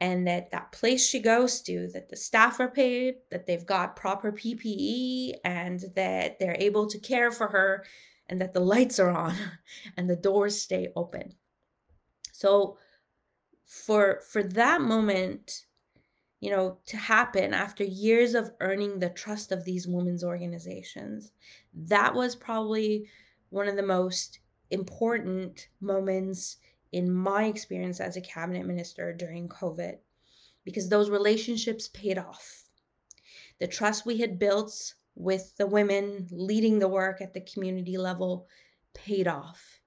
And that that place she goes to, that the staff are paid, that they've got proper PPE, and that they're able to care for her, and that the lights are on and the doors stay open. So, for for that moment you know, to happen after years of earning the trust of these women's organizations. That was probably one of the most important moments in my experience as a cabinet minister during COVID because those relationships paid off. The trust we had built with the women leading the work at the community level paid off.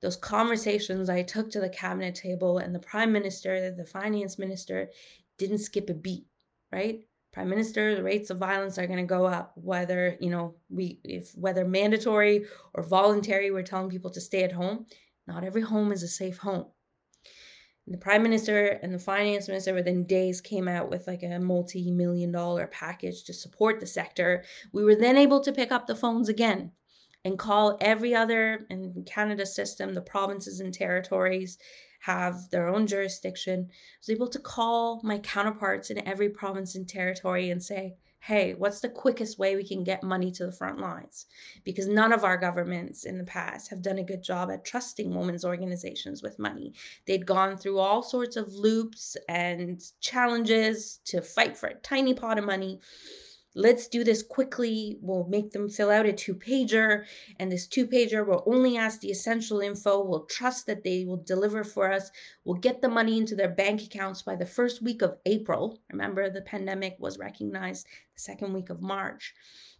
Those conversations I took to the cabinet table and the prime minister, the finance minister didn't skip a beat, right? Prime minister, the rates of violence are going to go up whether, you know, we if whether mandatory or voluntary we're telling people to stay at home. Not every home is a safe home. And the prime minister and the finance minister within days came out with like a multi-million dollar package to support the sector. We were then able to pick up the phones again and call every other in Canada system, the provinces and territories have their own jurisdiction. I was able to call my counterparts in every province and territory and say, hey, what's the quickest way we can get money to the front lines? Because none of our governments in the past have done a good job at trusting women's organizations with money. They'd gone through all sorts of loops and challenges to fight for a tiny pot of money let's do this quickly. We'll make them fill out a two pager, and this two pager will only ask the essential info. We'll trust that they will deliver for us. We'll get the money into their bank accounts by the first week of April. Remember, the pandemic was recognized the second week of March.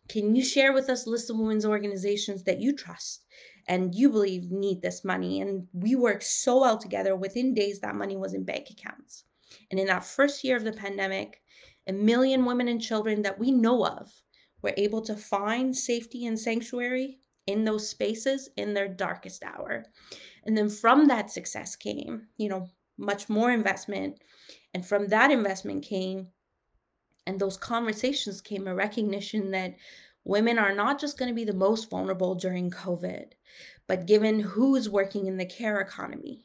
Can you share with us list of women's organizations that you trust and you believe need this money? And we worked so well together. Within days, that money was in bank accounts. And in that first year of the pandemic, a million women and children that we know of were able to find safety and sanctuary in those spaces in their darkest hour. And then from that success came, you know, much more investment. And from that investment came, and those conversations came a recognition that women are not just going to be the most vulnerable during COVID, but given who's working in the care economy,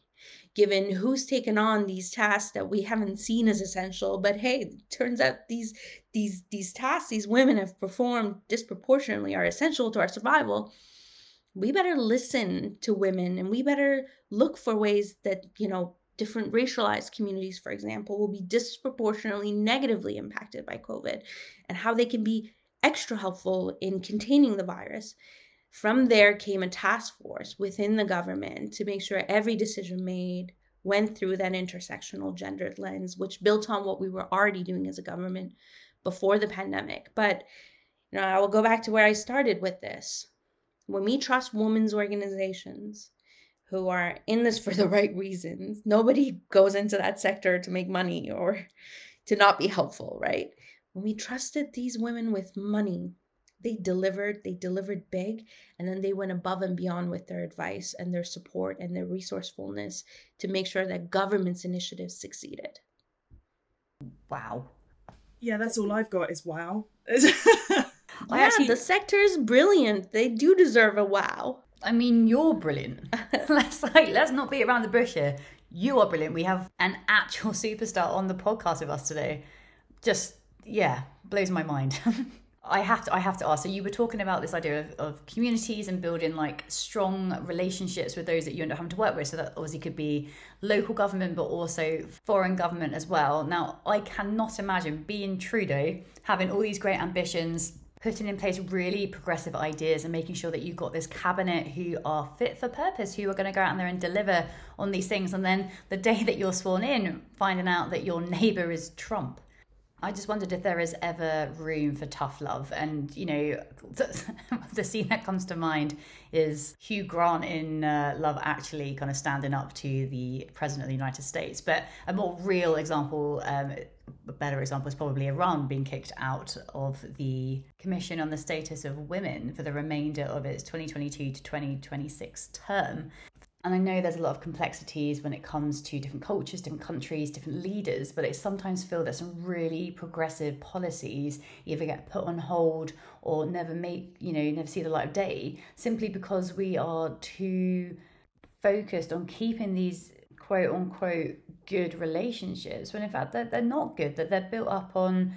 given who's taken on these tasks that we haven't seen as essential but hey turns out these these these tasks these women have performed disproportionately are essential to our survival. We better listen to women and we better look for ways that you know different racialized communities for example will be disproportionately negatively impacted by covid and how they can be extra helpful in containing the virus from there came a task force within the government to make sure every decision made went through that intersectional gendered lens, which built on what we were already doing as a government before the pandemic. But you know, I will go back to where I started with this. When we trust women's organizations who are in this for the right reasons, nobody goes into that sector to make money or to not be helpful, right? When we trusted these women with money, they delivered they delivered big and then they went above and beyond with their advice and their support and their resourcefulness to make sure that government's initiatives succeeded. Wow. Yeah that's all i've got is wow. Yeah, actually, the sector is brilliant. They do deserve a wow. I mean you're brilliant. Let's like let's not beat around the bush here. You are brilliant. We have an actual superstar on the podcast with us today. Just yeah blows my mind I have to I have to ask. So you were talking about this idea of, of communities and building like strong relationships with those that you end up having to work with. So that obviously could be local government, but also foreign government as well. Now I cannot imagine being Trudeau having all these great ambitions, putting in place really progressive ideas and making sure that you've got this cabinet who are fit for purpose, who are going to go out there and deliver on these things. And then the day that you're sworn in, finding out that your neighbour is Trump. I just wondered if there is ever room for tough love. And, you know, the scene that comes to mind is Hugh Grant in uh, Love Actually kind of standing up to the President of the United States. But a more real example, um, a better example is probably Iran being kicked out of the Commission on the Status of Women for the remainder of its 2022 to 2026 term. And I know there's a lot of complexities when it comes to different cultures, different countries, different leaders, but I sometimes feel that some really progressive policies either get put on hold or never make, you know, never see the light of day simply because we are too focused on keeping these quote unquote good relationships when in fact they're, they're not good, that they're built up on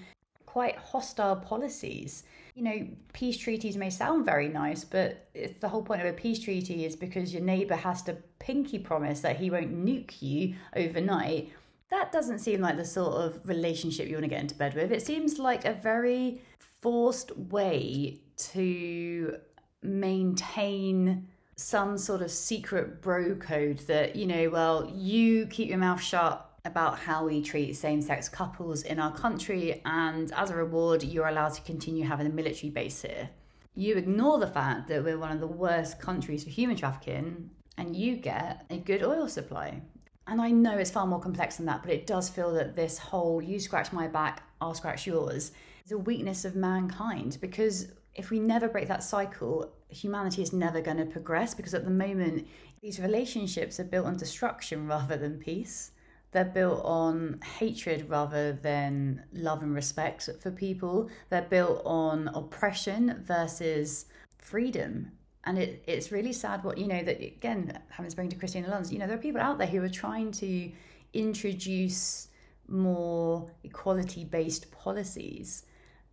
quite hostile policies you know, peace treaties may sound very nice, but it's the whole point of a peace treaty is because your neighbor has to pinky promise that he won't nuke you overnight. That doesn't seem like the sort of relationship you want to get into bed with. It seems like a very forced way to maintain some sort of secret bro code that, you know, well, you keep your mouth shut about how we treat same sex couples in our country, and as a reward, you're allowed to continue having a military base here. You ignore the fact that we're one of the worst countries for human trafficking, and you get a good oil supply. And I know it's far more complex than that, but it does feel that this whole you scratch my back, I'll scratch yours is a weakness of mankind because if we never break that cycle, humanity is never going to progress because at the moment, these relationships are built on destruction rather than peace. They're built on hatred rather than love and respect for people. They're built on oppression versus freedom. And it, it's really sad what, you know, that again, having spoken to Kristina Lunz, you know, there are people out there who are trying to introduce more equality based policies.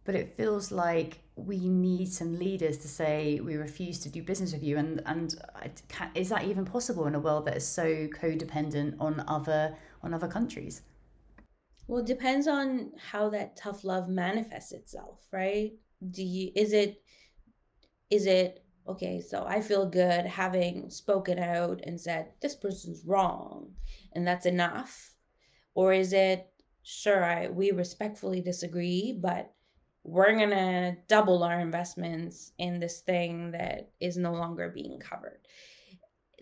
But it feels like we need some leaders to say we refuse to do business with you. And, and is that even possible in a world that is so codependent on other on other countries? Well, it depends on how that tough love manifests itself, right? Do you is it is it okay, so I feel good having spoken out and said this person's wrong and that's enough? Or is it sure I we respectfully disagree, but we're going to double our investments in this thing that is no longer being covered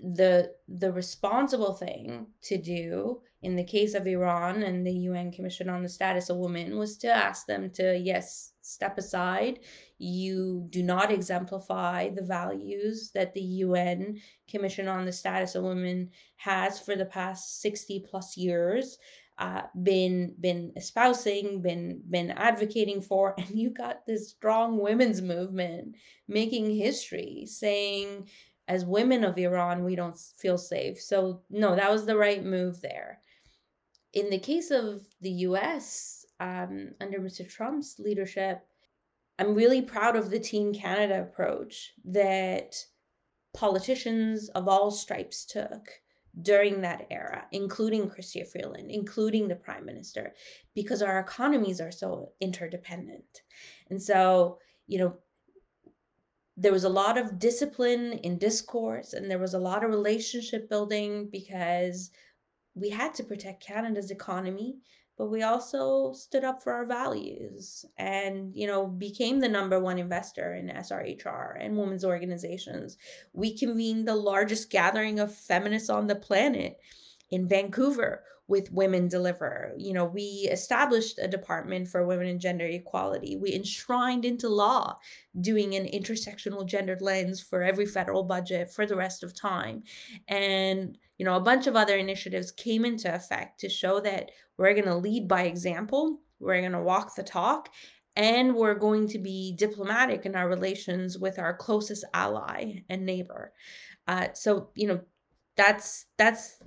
the the responsible thing to do in the case of Iran and the UN Commission on the Status of Women was to ask them to yes step aside. You do not exemplify the values that the UN Commission on the Status of Women has for the past 60 plus years uh, been been espousing, been been advocating for, and you got this strong women's movement making history, saying as women of Iran, we don't feel safe. So, no, that was the right move there. In the case of the US, um, under Mr. Trump's leadership, I'm really proud of the Team Canada approach that politicians of all stripes took during that era, including Chrystia Freeland, including the prime minister, because our economies are so interdependent. And so, you know, there was a lot of discipline in discourse and there was a lot of relationship building because we had to protect Canada's economy, but we also stood up for our values and, you know, became the number one investor in SRHR and women's organizations. We convened the largest gathering of feminists on the planet in Vancouver with Women Deliver. You know, we established a department for women and gender equality. We enshrined into law doing an intersectional gendered lens for every federal budget for the rest of time. And, you know, a bunch of other initiatives came into effect to show that we're going to lead by example, we're going to walk the talk, and we're going to be diplomatic in our relations with our closest ally and neighbor. Uh, so, you know, that's that's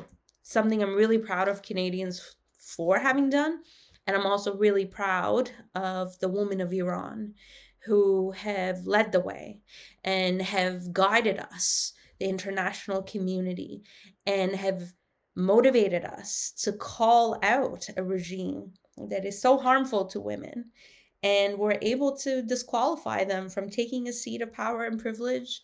something I'm really proud of Canadians for having done. And I'm also really proud of the women of Iran who have led the way and have guided us, the international community, and have motivated us to call out a regime that is so harmful to women. And we're able to disqualify them from taking a seat of power and privilege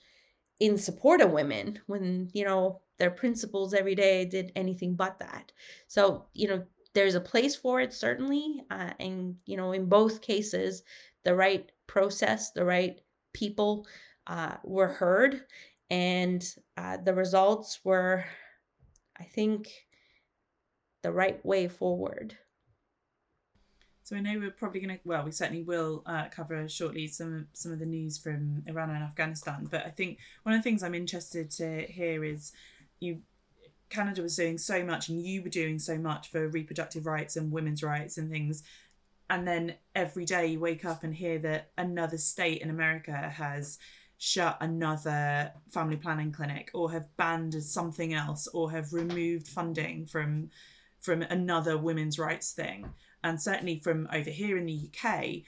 in support of women when, you know, their principles every day did anything but that. So, you know, there's a place for it, certainly. Uh, and, you know, in both cases, the right process, the right people uh, were heard. And uh, the results were, I think, the right way forward. So I know we're probably going to, well, we certainly will uh, cover shortly some some of the news from Iran and Afghanistan. But I think one of the things I'm interested to hear is you Canada was doing so much and you were doing so much for reproductive rights and women's rights and things. And then every day you wake up and hear that another state in America has shut another family planning clinic or have banned something else or have removed funding from from another women's rights thing. And certainly from over here in the UK,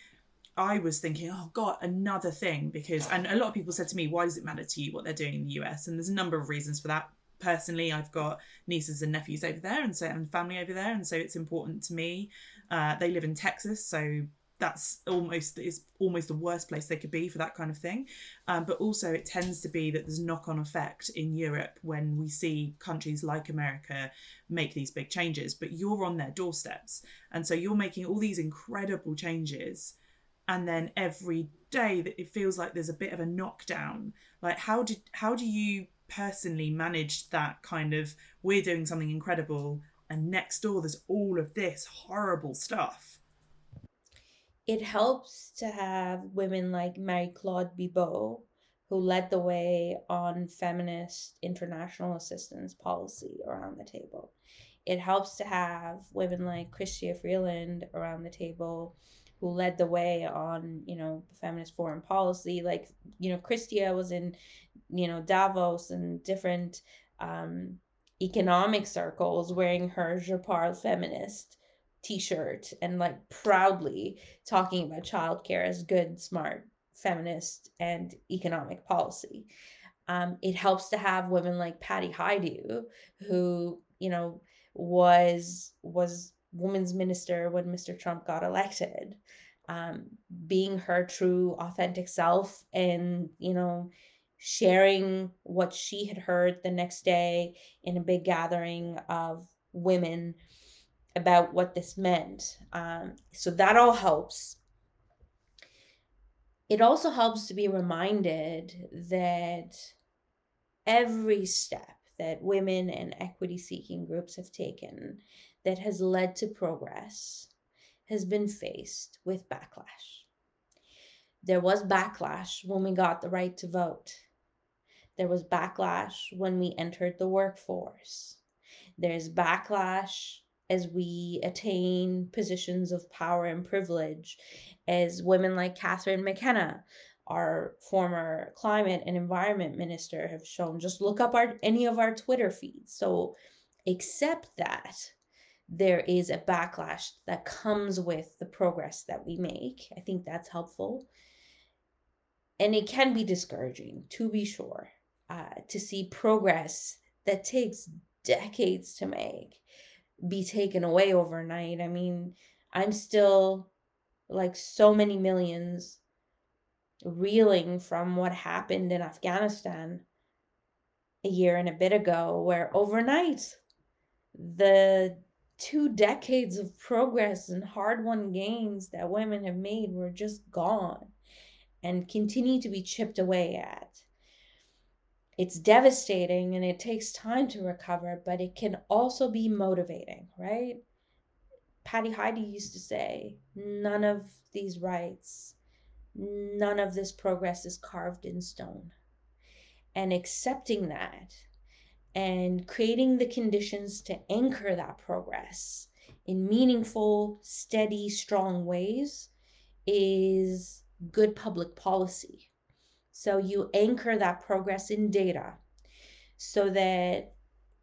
I was thinking, oh God, another thing because and a lot of people said to me, why does it matter to you what they're doing in the US? And there's a number of reasons for that personally i've got nieces and nephews over there and so and family over there and so it's important to me uh, they live in texas so that's almost is almost the worst place they could be for that kind of thing. Um, but also, it tends to be that there's knock on effect in Europe when we see countries like America make these big changes. But you're on their doorsteps, and so you're making all these incredible changes, and then every day that it feels like there's a bit of a knockdown. Like how did how do you personally managed that kind of we're doing something incredible and next door there's all of this horrible stuff it helps to have women like Marie Claude Bibeau, who led the way on feminist international assistance policy around the table. It helps to have women like Chrystia Freeland around the table who led the way on, you know, feminist foreign policy. Like, you know, Chrystia was in, you know, Davos and different um, economic circles wearing her Je parle feminist t-shirt and like proudly talking about childcare as good, smart, feminist, and economic policy. Um, it helps to have women like Patty Hajdu, who you know was was women's minister when Mr. Trump got elected, um, being her true, authentic self, and you know sharing what she had heard the next day in a big gathering of women about what this meant. Um, so that all helps. It also helps to be reminded that every step that women and equity seeking groups have taken that has led to progress has been faced with backlash. There was backlash when we got the right to vote. There was backlash when we entered the workforce. There's backlash as we attain positions of power and privilege, as women like Catherine McKenna, our former climate and environment minister, have shown. Just look up our any of our Twitter feeds. So accept that there is a backlash that comes with the progress that we make. I think that's helpful. And it can be discouraging, to be sure, uh, to see progress that takes decades to make be taken away overnight. I mean, I'm still like so many millions reeling from what happened in Afghanistan a year and a bit ago, where overnight the two decades of progress and hard won gains that women have made were just gone and continue to be chipped away at it's devastating and it takes time to recover, but it can also be motivating, right? Patty Hajdu used to say, none of these rights, none of this progress is carved in stone. And accepting that and creating the conditions to anchor that progress in meaningful, steady, strong ways is good public policy so you anchor that progress in data so that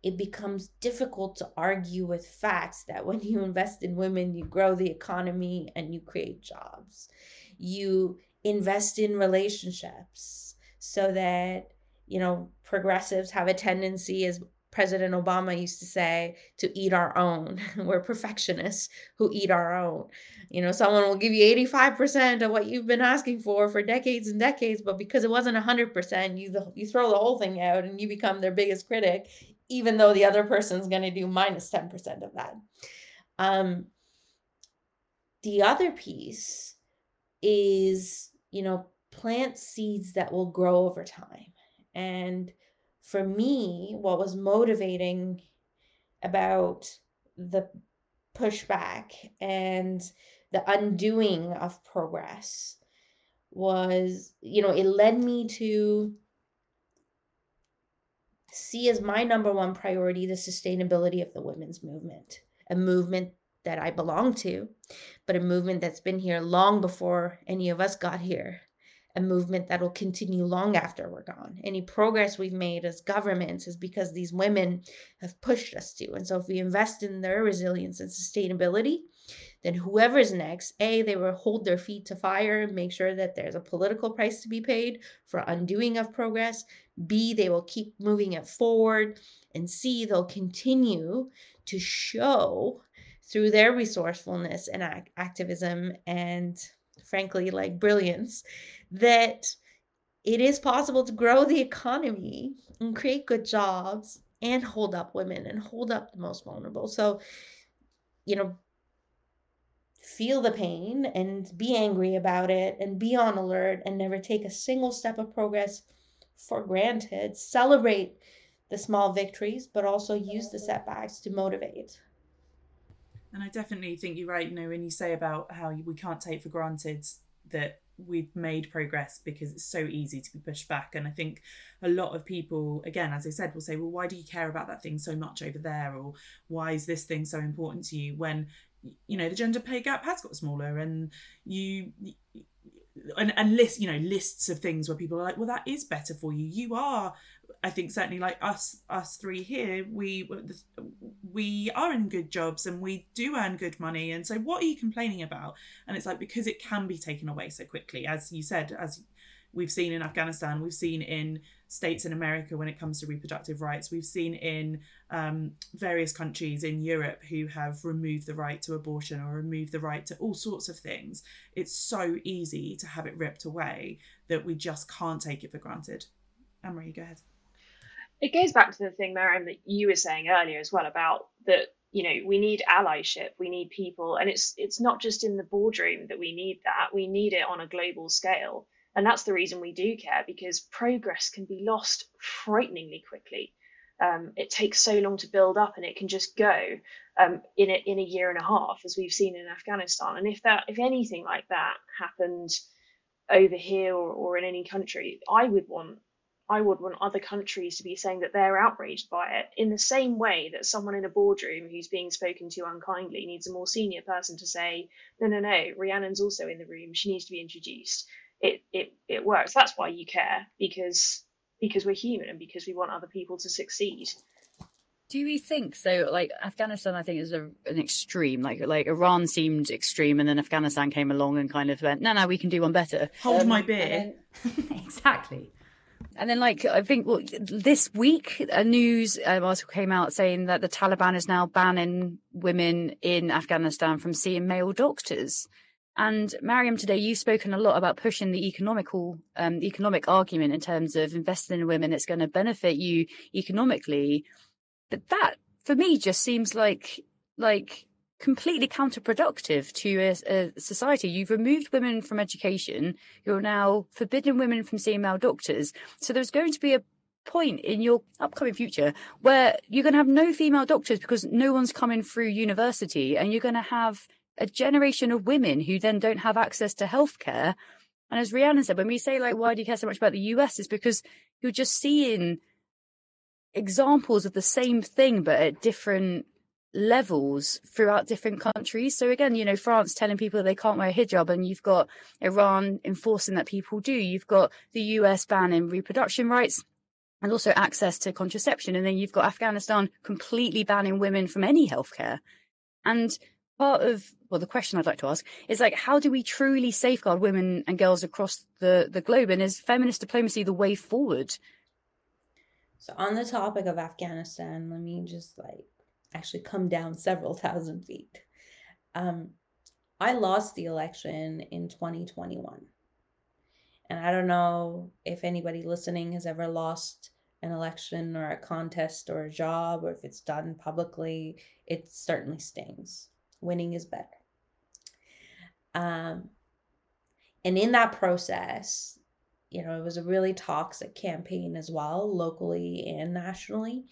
it becomes difficult to argue with facts that when you invest in women, you grow the economy and you create jobs. You invest in relationships so that, you know, progressives have a tendency, as President Obama used to say, to eat our own. We're perfectionists who eat our own. You know, someone will give you 85% of what you've been asking for for decades and decades, but because it wasn't 100%, you you throw the whole thing out and you become their biggest critic, even though the other person's going to do minus 10% of that. Um, the other piece is, you know, plant seeds that will grow over time. And for me, what was motivating about the pushback and the undoing of progress was, you know, it led me to see as my number one priority the sustainability of the women's movement, a movement that I belong to, but a movement that's been here long before any of us got here a movement that will continue long after we're gone. Any progress we've made as governments is because these women have pushed us to. And so if we invest in their resilience and sustainability, then whoever's next, A, they will hold their feet to fire and make sure that there's a political price to be paid for undoing of progress. B, they will keep moving it forward. And C, they'll continue to show through their resourcefulness and act- activism and frankly like brilliance that it is possible to grow the economy and create good jobs and hold up women and hold up the most vulnerable. So, you know, feel the pain and be angry about it and be on alert and never take a single step of progress for granted. Celebrate the small victories, but also use the setbacks to motivate. And I definitely think you're right, you know, when you say about how we can't take for granted that we've made progress because it's so easy to be pushed back. And I think a lot of people, again, as I said, will say, well, why do you care about that thing so much over there? Or why is this thing so important to you when, you know, the gender pay gap has got smaller and you, and, and list you know lists of things where people are like well that is better for you you are i think certainly like us us three here we we are in good jobs and we do earn good money and so what are you complaining about and it's like because it can be taken away so quickly as you said as we've seen in afghanistan we've seen in states in America when it comes to reproductive rights. We've seen in um, various countries in Europe who have removed the right to abortion or removed the right to all sorts of things. It's so easy to have it ripped away that we just can't take it for granted. Anne-Marie, go ahead. It goes back to the thing, Maryam, that you were saying earlier as well about that you know we need allyship we need people and it's it's not just in the boardroom that we need that we need it on a global scale and that's the reason we do care because progress can be lost frighteningly quickly. Um, it takes so long to build up and it can just go um, in, a, in a year and a half, as we've seen in Afghanistan. And if that, if anything like that happened over here or, or in any country, I would want I would want other countries to be saying that they're outraged by it in the same way that someone in a boardroom who's being spoken to unkindly needs a more senior person to say, no, no, no, Rhiannon's also in the room. She needs to be introduced it it it works. That's why you care because because we're human and because we want other people to succeed. Do we think so? Like Afghanistan, I think is a, an extreme. Like like Iran seemed extreme, and then Afghanistan came along and kind of went, "No, no, we can do one better." Hold um, my beer. exactly. And then, like, I think well, this week, a news um, article came out saying that the Taliban is now banning women in Afghanistan from seeing male doctors. And Maryam, today you've spoken a lot about pushing the economical, um, economic argument in terms of investing in women. It's going to benefit you economically, but that for me just seems like like completely counterproductive to a, a, society. You've removed women from education. You're now forbidding women from seeing male doctors. So there's going to be a point in your upcoming future where you're going to have no female doctors because no one's coming through university and you're going to have a generation of women who then don't have access to healthcare. And as Rhiannon said, when we say like, why do you care so much about the US? Is because you're just seeing examples of the same thing, but at different levels throughout different countries. So again, you know, France telling people they can't wear a hijab and you've got Iran enforcing that people do. You've got the US banning reproduction rights and also access to contraception. And then you've got Afghanistan completely banning women from any healthcare. And part of well the question i'd like to ask is like how do we truly safeguard women and girls across the the globe and is feminist diplomacy the way forward so on the topic of afghanistan let me just like actually come down several thousand feet um i lost the election in 2021 and i don't know if anybody listening has ever lost an election or a contest or a job or if it's done publicly it certainly stings winning is better. Um, and in that process, you know, it was a really toxic campaign as well, locally and nationally.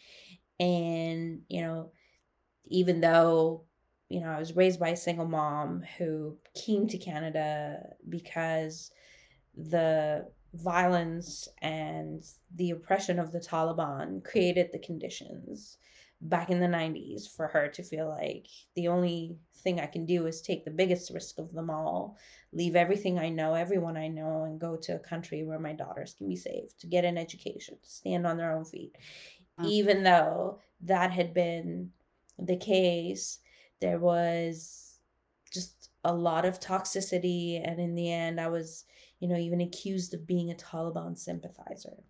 And, you know, even though, you know, I was raised by a single mom who came to Canada because the violence and the oppression of the Taliban created the conditions back in the 90s for her to feel like the only thing I can do is take the biggest risk of them all, leave everything I know, everyone I know, and go to a country where my daughters can be safe, to get an education, to stand on their own feet. Mm. Even though that had been the case, there was just a lot of toxicity. And in the end, I was, you know, even accused of being a Taliban sympathizer.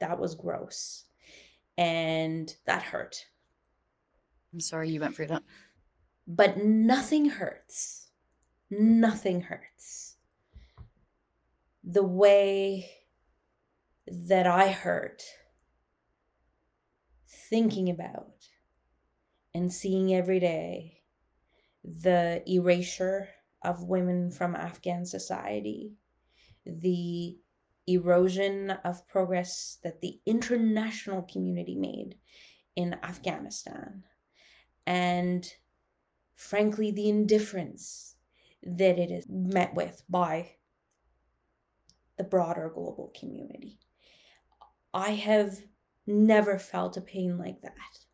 That was gross. And that hurt I'm sorry you went through that. But nothing hurts. Nothing hurts. The way that I hurt thinking about and seeing every day the erasure of women from Afghan society, the erosion of progress that the international community made in Afghanistan, and frankly, the indifference that it is met with by the broader global community. I have never felt a pain like that.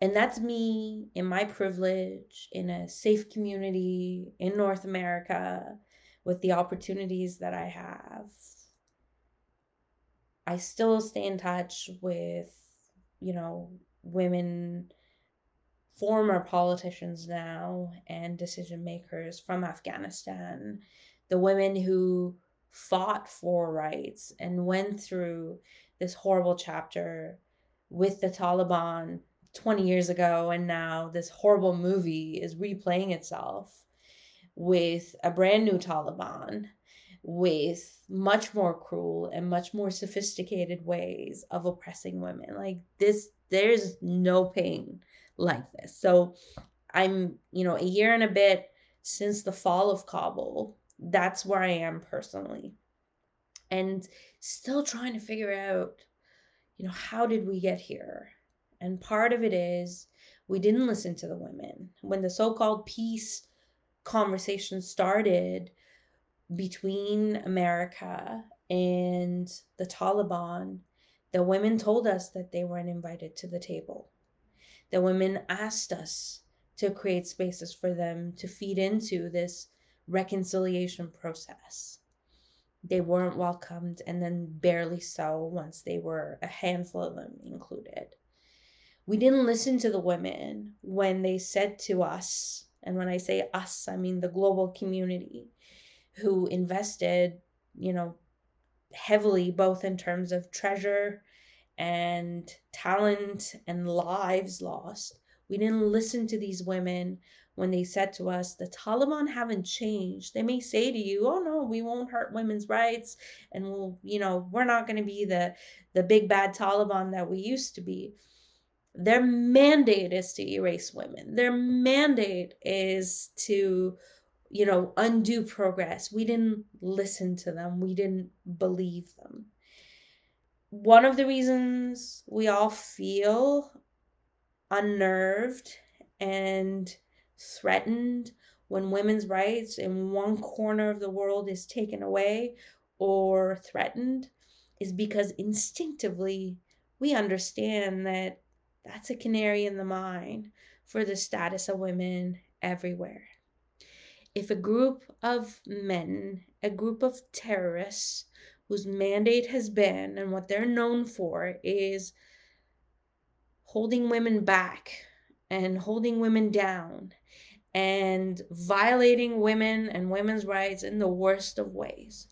And that's me in my privilege in a safe community in North America with the opportunities that I have. I still stay in touch with, you know, women, former politicians now, and decision makers from Afghanistan, the women who fought for rights and went through this horrible chapter with the Taliban 20 years ago and now this horrible movie is replaying itself with a brand new Taliban with much more cruel and much more sophisticated ways of oppressing women. Like this there's no pain like this. So i'm you know a year and a bit since the fall of kabul that's where i am personally. And still trying to figure out, you know, how did we get here? And part of it is we didn't listen to the women. When the so called peace conversation started between America and the Taliban, the women told us that they weren't invited to the table. The women asked us to create spaces for them to feed into this reconciliation process they weren't welcomed, and then barely so once they were a handful of them included. We didn't listen to the women when they said to us, and when I say us, I mean the global community who invested, you know, heavily both in terms of treasure and talent and lives lost. We didn't listen to these women when they said to us, the Taliban haven't changed. They may say to you, oh no, we won't hurt women's rights and we'll, you know, we're not going to be the the big bad Taliban that we used to be. Their mandate is to erase women. Their mandate is to, you know, undo progress. We didn't listen to them. We didn't believe them. One of the reasons we all feel unnerved and threatened when women's rights in one corner of the world is taken away or threatened is because instinctively we understand that that's a canary in the mine for the status of women everywhere. If a group of men, a group of terrorists whose mandate has been and what they're known for is holding women back and holding women down and violating women and women's rights in the worst of ways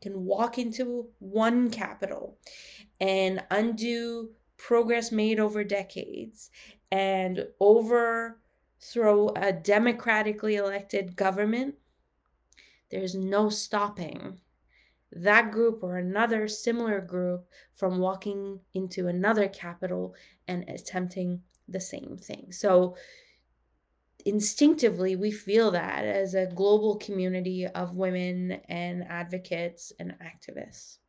can walk into one capital and undo progress made over decades and overthrow a democratically elected government, there's no stopping that group or another similar group from walking into another capital and attempting the same thing. So, instinctively we feel that as a global community of women and advocates and activists.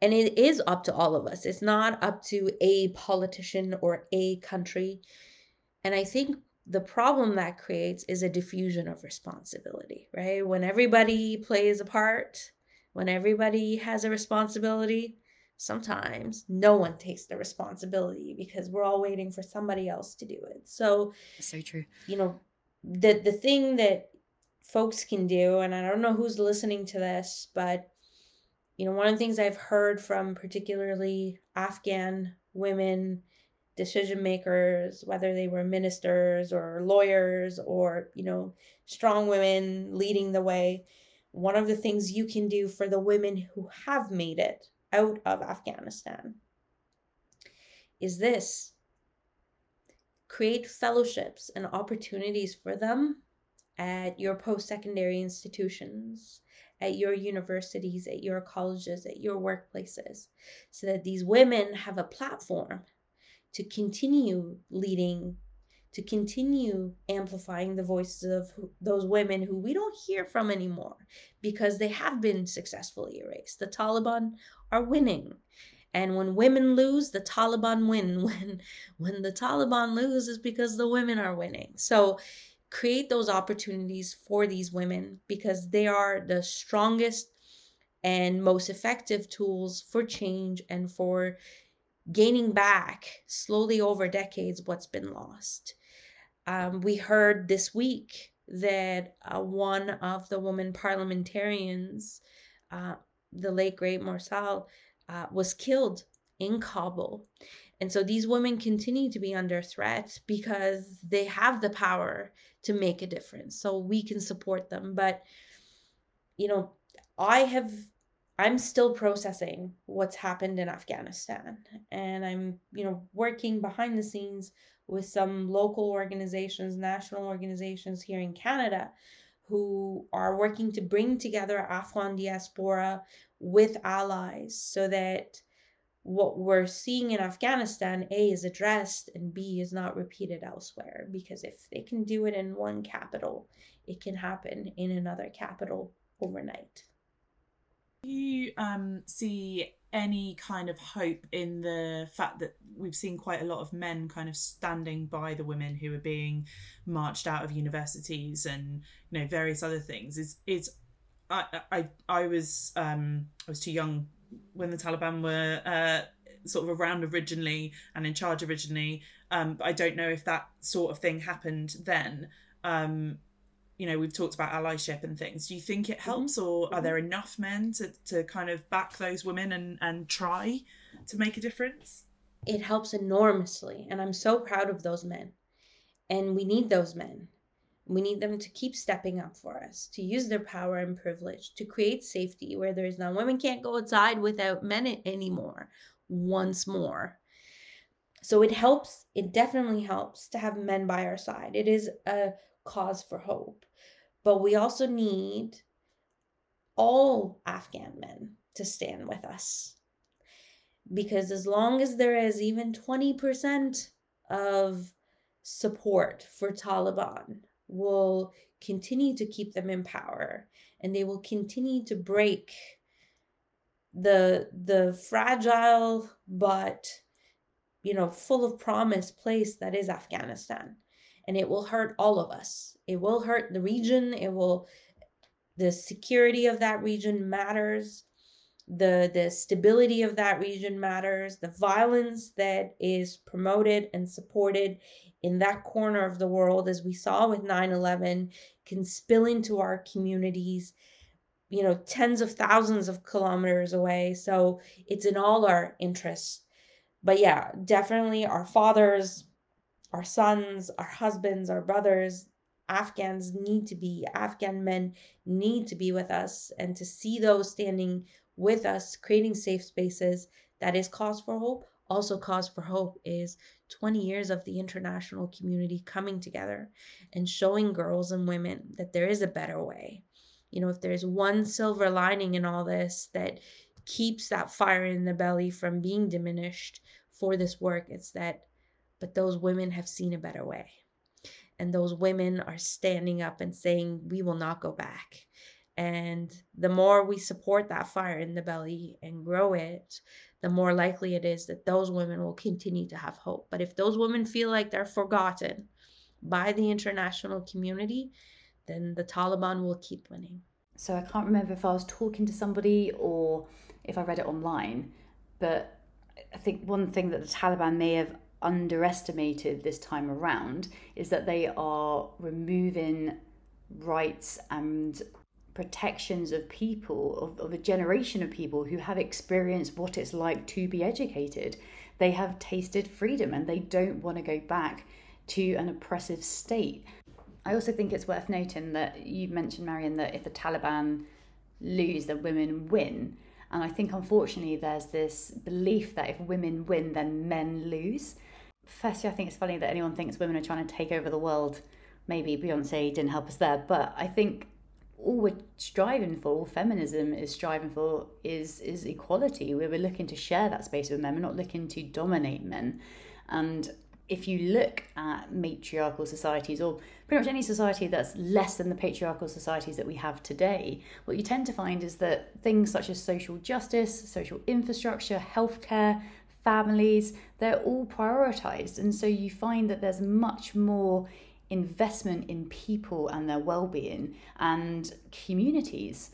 And it is up to all of us. It's not up to a politician or a country. And I think the problem that creates is a diffusion of responsibility, right? When everybody plays a part, when everybody has a responsibility, sometimes no one takes the responsibility because we're all waiting for somebody else to do it. So so true. You know, the the thing that folks can do and I don't know who's listening to this, but you know, one of the things I've heard from particularly Afghan women decision makers, whether they were ministers or lawyers or, you know, strong women leading the way, one of the things you can do for the women who have made it out of Afghanistan is this. Create fellowships and opportunities for them at your post secondary institutions, at your universities, at your colleges, at your workplaces, so that these women have a platform to continue leading, to continue amplifying the voices of those women who we don't hear from anymore because they have been successfully erased. The Taliban are winning. And when women lose, the Taliban win. When when the Taliban lose is because the women are winning. So create those opportunities for these women because they are the strongest and most effective tools for change and for gaining back slowly over decades what's been lost. Um, we heard this week that uh, one of the women parliamentarians, uh, the late great Mursal, uh, was killed in Kabul. And so these women continue to be under threat because they have the power to make a difference. So we can support them. But, you know, I have, I'm still processing what's happened in Afghanistan. And I'm, you know, working behind the scenes with some local organizations, national organizations here in Canada who are working to bring together Afghan diaspora with allies so that what we're seeing in Afghanistan, A, is addressed and B, is not repeated elsewhere. Because if they can do it in one capital, it can happen in another capital overnight. Do you um, see any kind of hope in the fact that we've seen quite a lot of men kind of standing by the women who are being marched out of universities and you know various other things? Is is I I I was um I was too young when the Taliban were uh, sort of around originally and in charge originally. Um, but I don't know if that sort of thing happened then. Um, you know, we've talked about allyship and things. Do you think it helps, mm-hmm. or are mm-hmm. there enough men to, to kind of back those women and, and try to make a difference? It helps enormously. And I'm so proud of those men. And we need those men. We need them to keep stepping up for us, to use their power and privilege, to create safety where there is none. Women can't go outside without men anymore, once more. So it helps, it definitely helps to have men by our side. It is a cause for hope. But we also need all Afghan men to stand with us. Because as long as there is even 20% of support for Taliban, will continue to keep them in power and they will continue to break the the fragile but you know full of promise place that is Afghanistan. And it will hurt all of us. It will hurt the region. It will the security of that region matters the the stability of that region matters the violence that is promoted and supported in that corner of the world, as we saw with 9 11, can spill into our communities, you know, tens of thousands of kilometers away. So it's in all our interests. But yeah, definitely our fathers, our sons, our husbands, our brothers, Afghans need to be, Afghan men need to be with us. And to see those standing with us, creating safe spaces, that is cause for hope. Also, cause for hope is 20 years of the international community coming together and showing girls and women that there is a better way. You know, if there's one silver lining in all this that keeps that fire in the belly from being diminished for this work, it's that, but those women have seen a better way. And those women are standing up and saying, we will not go back. And the more we support that fire in the belly and grow it, the more likely it is that those women will continue to have hope. But if those women feel like they're forgotten by the international community, then the Taliban will keep winning. So I can't remember if I was talking to somebody or if I read it online, but I think one thing that the Taliban may have underestimated this time around is that they are removing rights and protections of people, of, of a generation of people who have experienced what it's like to be educated. They have tasted freedom and they don't want to go back to an oppressive state. I also think it's worth noting that you mentioned, Marion, that if the Taliban lose, the women win. And I think unfortunately there's this belief that if women win, then men lose. firstly, I think it's funny that anyone thinks women are trying to take over the world. Maybe Beyonce didn't help us there, but I think all we're striving for, feminism is striving for, is is equality. We're looking to share that space with men. We're not looking to dominate men. And if you look at matriarchal societies, or pretty much any society that's less than the patriarchal societies that we have today, what you tend to find is that things such as social justice, social infrastructure, healthcare, families, they're all prioritized. And so you find that there's much more investment in people and their well-being and communities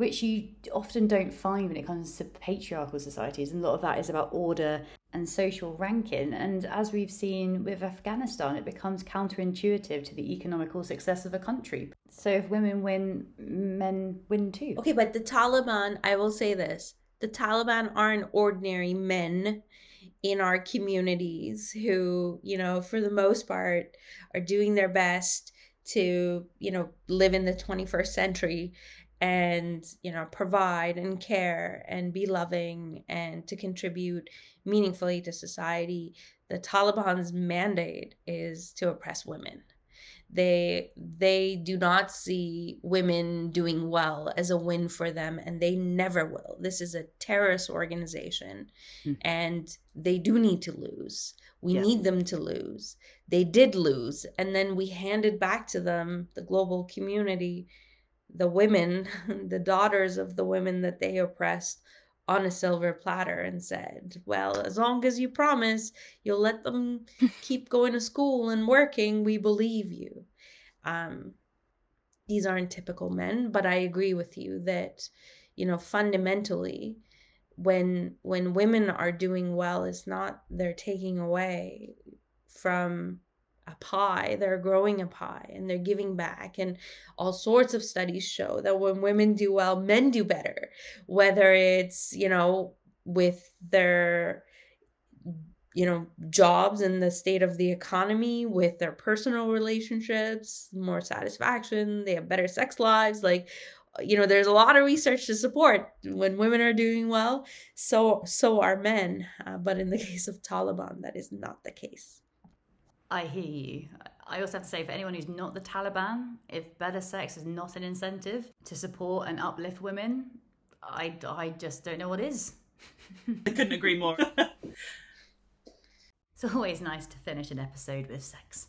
which you often don't find when it comes to patriarchal societies. And a lot of that is about order and social ranking. And as we've seen with Afghanistan it becomes counterintuitive to the economical success of a country. So if women win men win too. Okay but the Taliban I will say this the Taliban aren't ordinary men in our communities who, you know, for the most part are doing their best to, you know, live in the 21st century and, you know, provide and care and be loving and to contribute meaningfully to society. The Taliban's mandate is to oppress women they they do not see women doing well as a win for them and they never will this is a terrorist organization mm. and they do need to lose we yeah. need them to lose they did lose and then we handed back to them the global community the women the daughters of the women that they oppressed on a silver platter and said, Well, as long as you promise you'll let them keep going to school and working, we believe you. Um, these aren't typical men, but I agree with you that, you know, fundamentally, when when women are doing well, it's not they're taking away from a pie they're growing a pie and they're giving back and all sorts of studies show that when women do well men do better. Whether it's you know with their you know jobs and the state of the economy with their personal relationships more satisfaction they have better sex lives like you know there's a lot of research to support. When women are doing well so so are men uh, but in the case of taliban that is not the case I hear you. I also have to say, for anyone who's not the Taliban, if better sex is not an incentive to support and uplift women, I, I just don't know what is. I couldn't agree more. it's always nice to finish an episode with sex.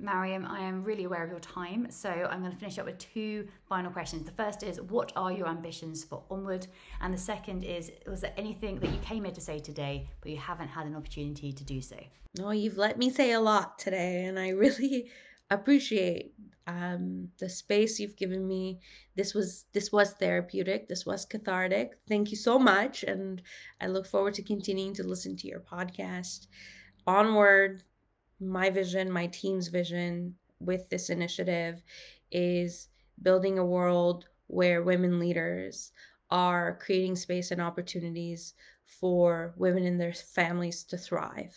Maryam, I am really aware of your time, so I'm going to finish up with two final questions. The first is, what are your ambitions for Onward? And the second is, was there anything that you came here to say today, but you haven't had an opportunity to do so? No, you've let me say a lot today, and I really appreciate um, the space you've given me. This was this was therapeutic. This was cathartic. Thank you so much, and I look forward to continuing to listen to your podcast. Onward my vision, my team's vision with this initiative is building a world where women leaders are creating space and opportunities for women and their families to thrive.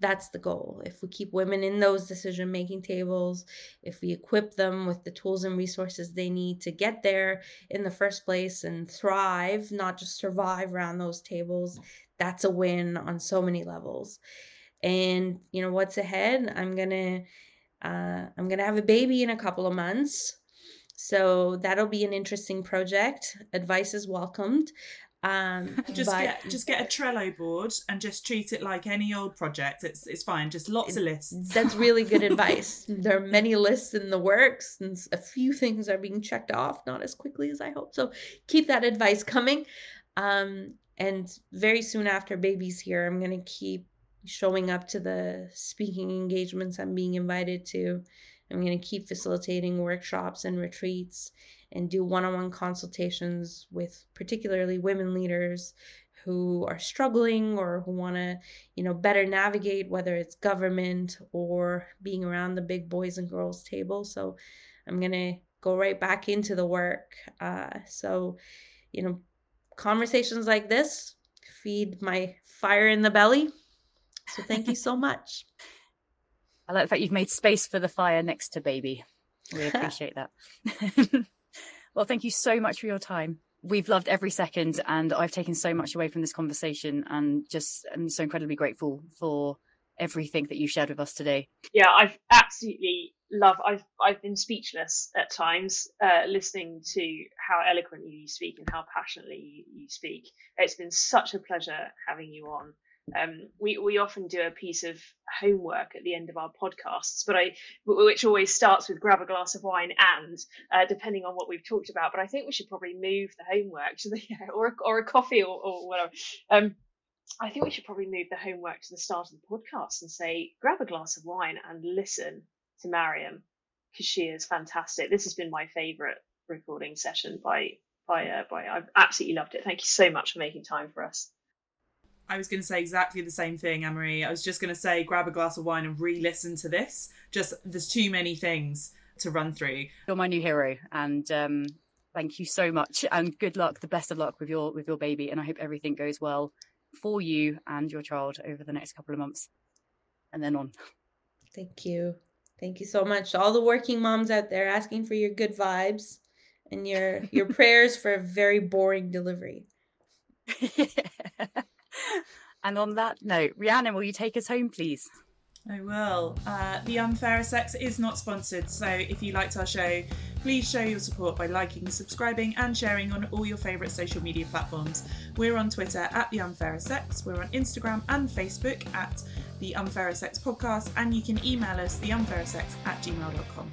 That's the goal. If we keep women in those decision making tables, if we equip them with the tools and resources they need to get there in the first place and thrive, not just survive around those tables, that's a win on so many levels and you know what's ahead? I'm gonna uh, i'm gonna have a baby in a couple of months. So that'll be an interesting project. Advice is welcomed. Um just but, get just get a Trello board and just treat it like any old project. It's it's fine. Just lots of lists. that's really good advice. There are many lists in the works and a few things are being checked off not as quickly as i hope. So keep that advice coming. Um and very soon after baby's here i'm going to keep showing up to the speaking engagements I'm being invited to. I'm going to keep facilitating workshops and retreats and do one on one consultations with particularly women leaders who are struggling or who want to, you know, better navigate whether it's government or being around the big boys and girls table. So I'm going to go right back into the work. Uh, so, you know, conversations like this feed my fire in the belly so thank you so much. I like the fact you've made space for the fire next to baby. We appreciate that. well, thank you so much for your time. We've loved every second, and I've taken so much away from this conversation, and just I'm so incredibly grateful for everything that you shared with us today. Yeah, I've absolutely love. I've I've been speechless at times uh, listening to how eloquently you speak and how passionately you, you speak. It's been such a pleasure having you on. Um, we we often do a piece of homework at the end of our podcasts, but I which always starts with grab a glass of wine and uh, depending on what we've talked about. But I think we should probably move the homework to the or a, or a coffee or, or whatever. Um, I think we should probably move the homework to the start of the podcast and say grab a glass of wine and listen to Maryam because she is fantastic. This has been my favourite recording session by by uh, by. I've absolutely loved it. Thank you so much for making time for us. I was going to say exactly the same thing, Anne-Marie. I was just going to say, grab a glass of wine and re-listen to this. Just there's too many things to run through. You're my new hero, and um, thank you so much. And good luck, the best of luck with your with your baby. And I hope everything goes well for you and your child over the next couple of months, and then on. Thank you, thank you so much. All the working moms out there asking for your good vibes and your your prayers for a very boring delivery. and on that note, Rhiannon, will you take us home, please? I will. Uh, the Unfairer Sex is not sponsored, so if you liked our show, please show your support by liking, subscribing, and sharing on all your favourite social media platforms. We're on Twitter at The Unfairer Sex, we're on Instagram and Facebook at The Unfairer Sex Podcast, and you can email us theunfairersex at gmail.com.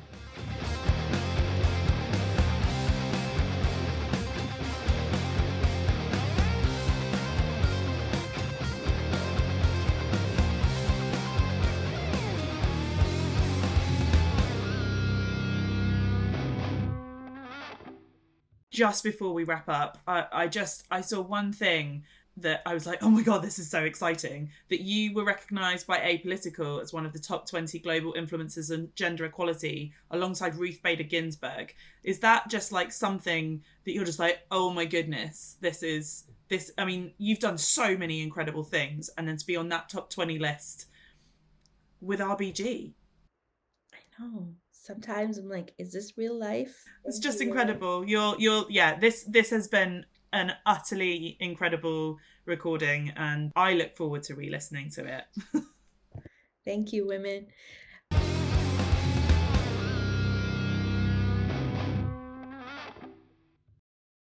just before we wrap up, I, I just I saw one thing that I was like, oh my god, this is so exciting. That you were recognised by Apolitical as one of the top 20 global influencers on gender equality alongside Ruth Bader Ginsburg. Is that just like something that you're just like, oh my goodness, this is this I mean, you've done so many incredible things and then to be on that top 20 list with RBG. I know sometimes I'm like, is this real life? It's just incredible. You're you're yeah, this this has been an utterly incredible recording and I look forward to re-listening to it. Thank you, women.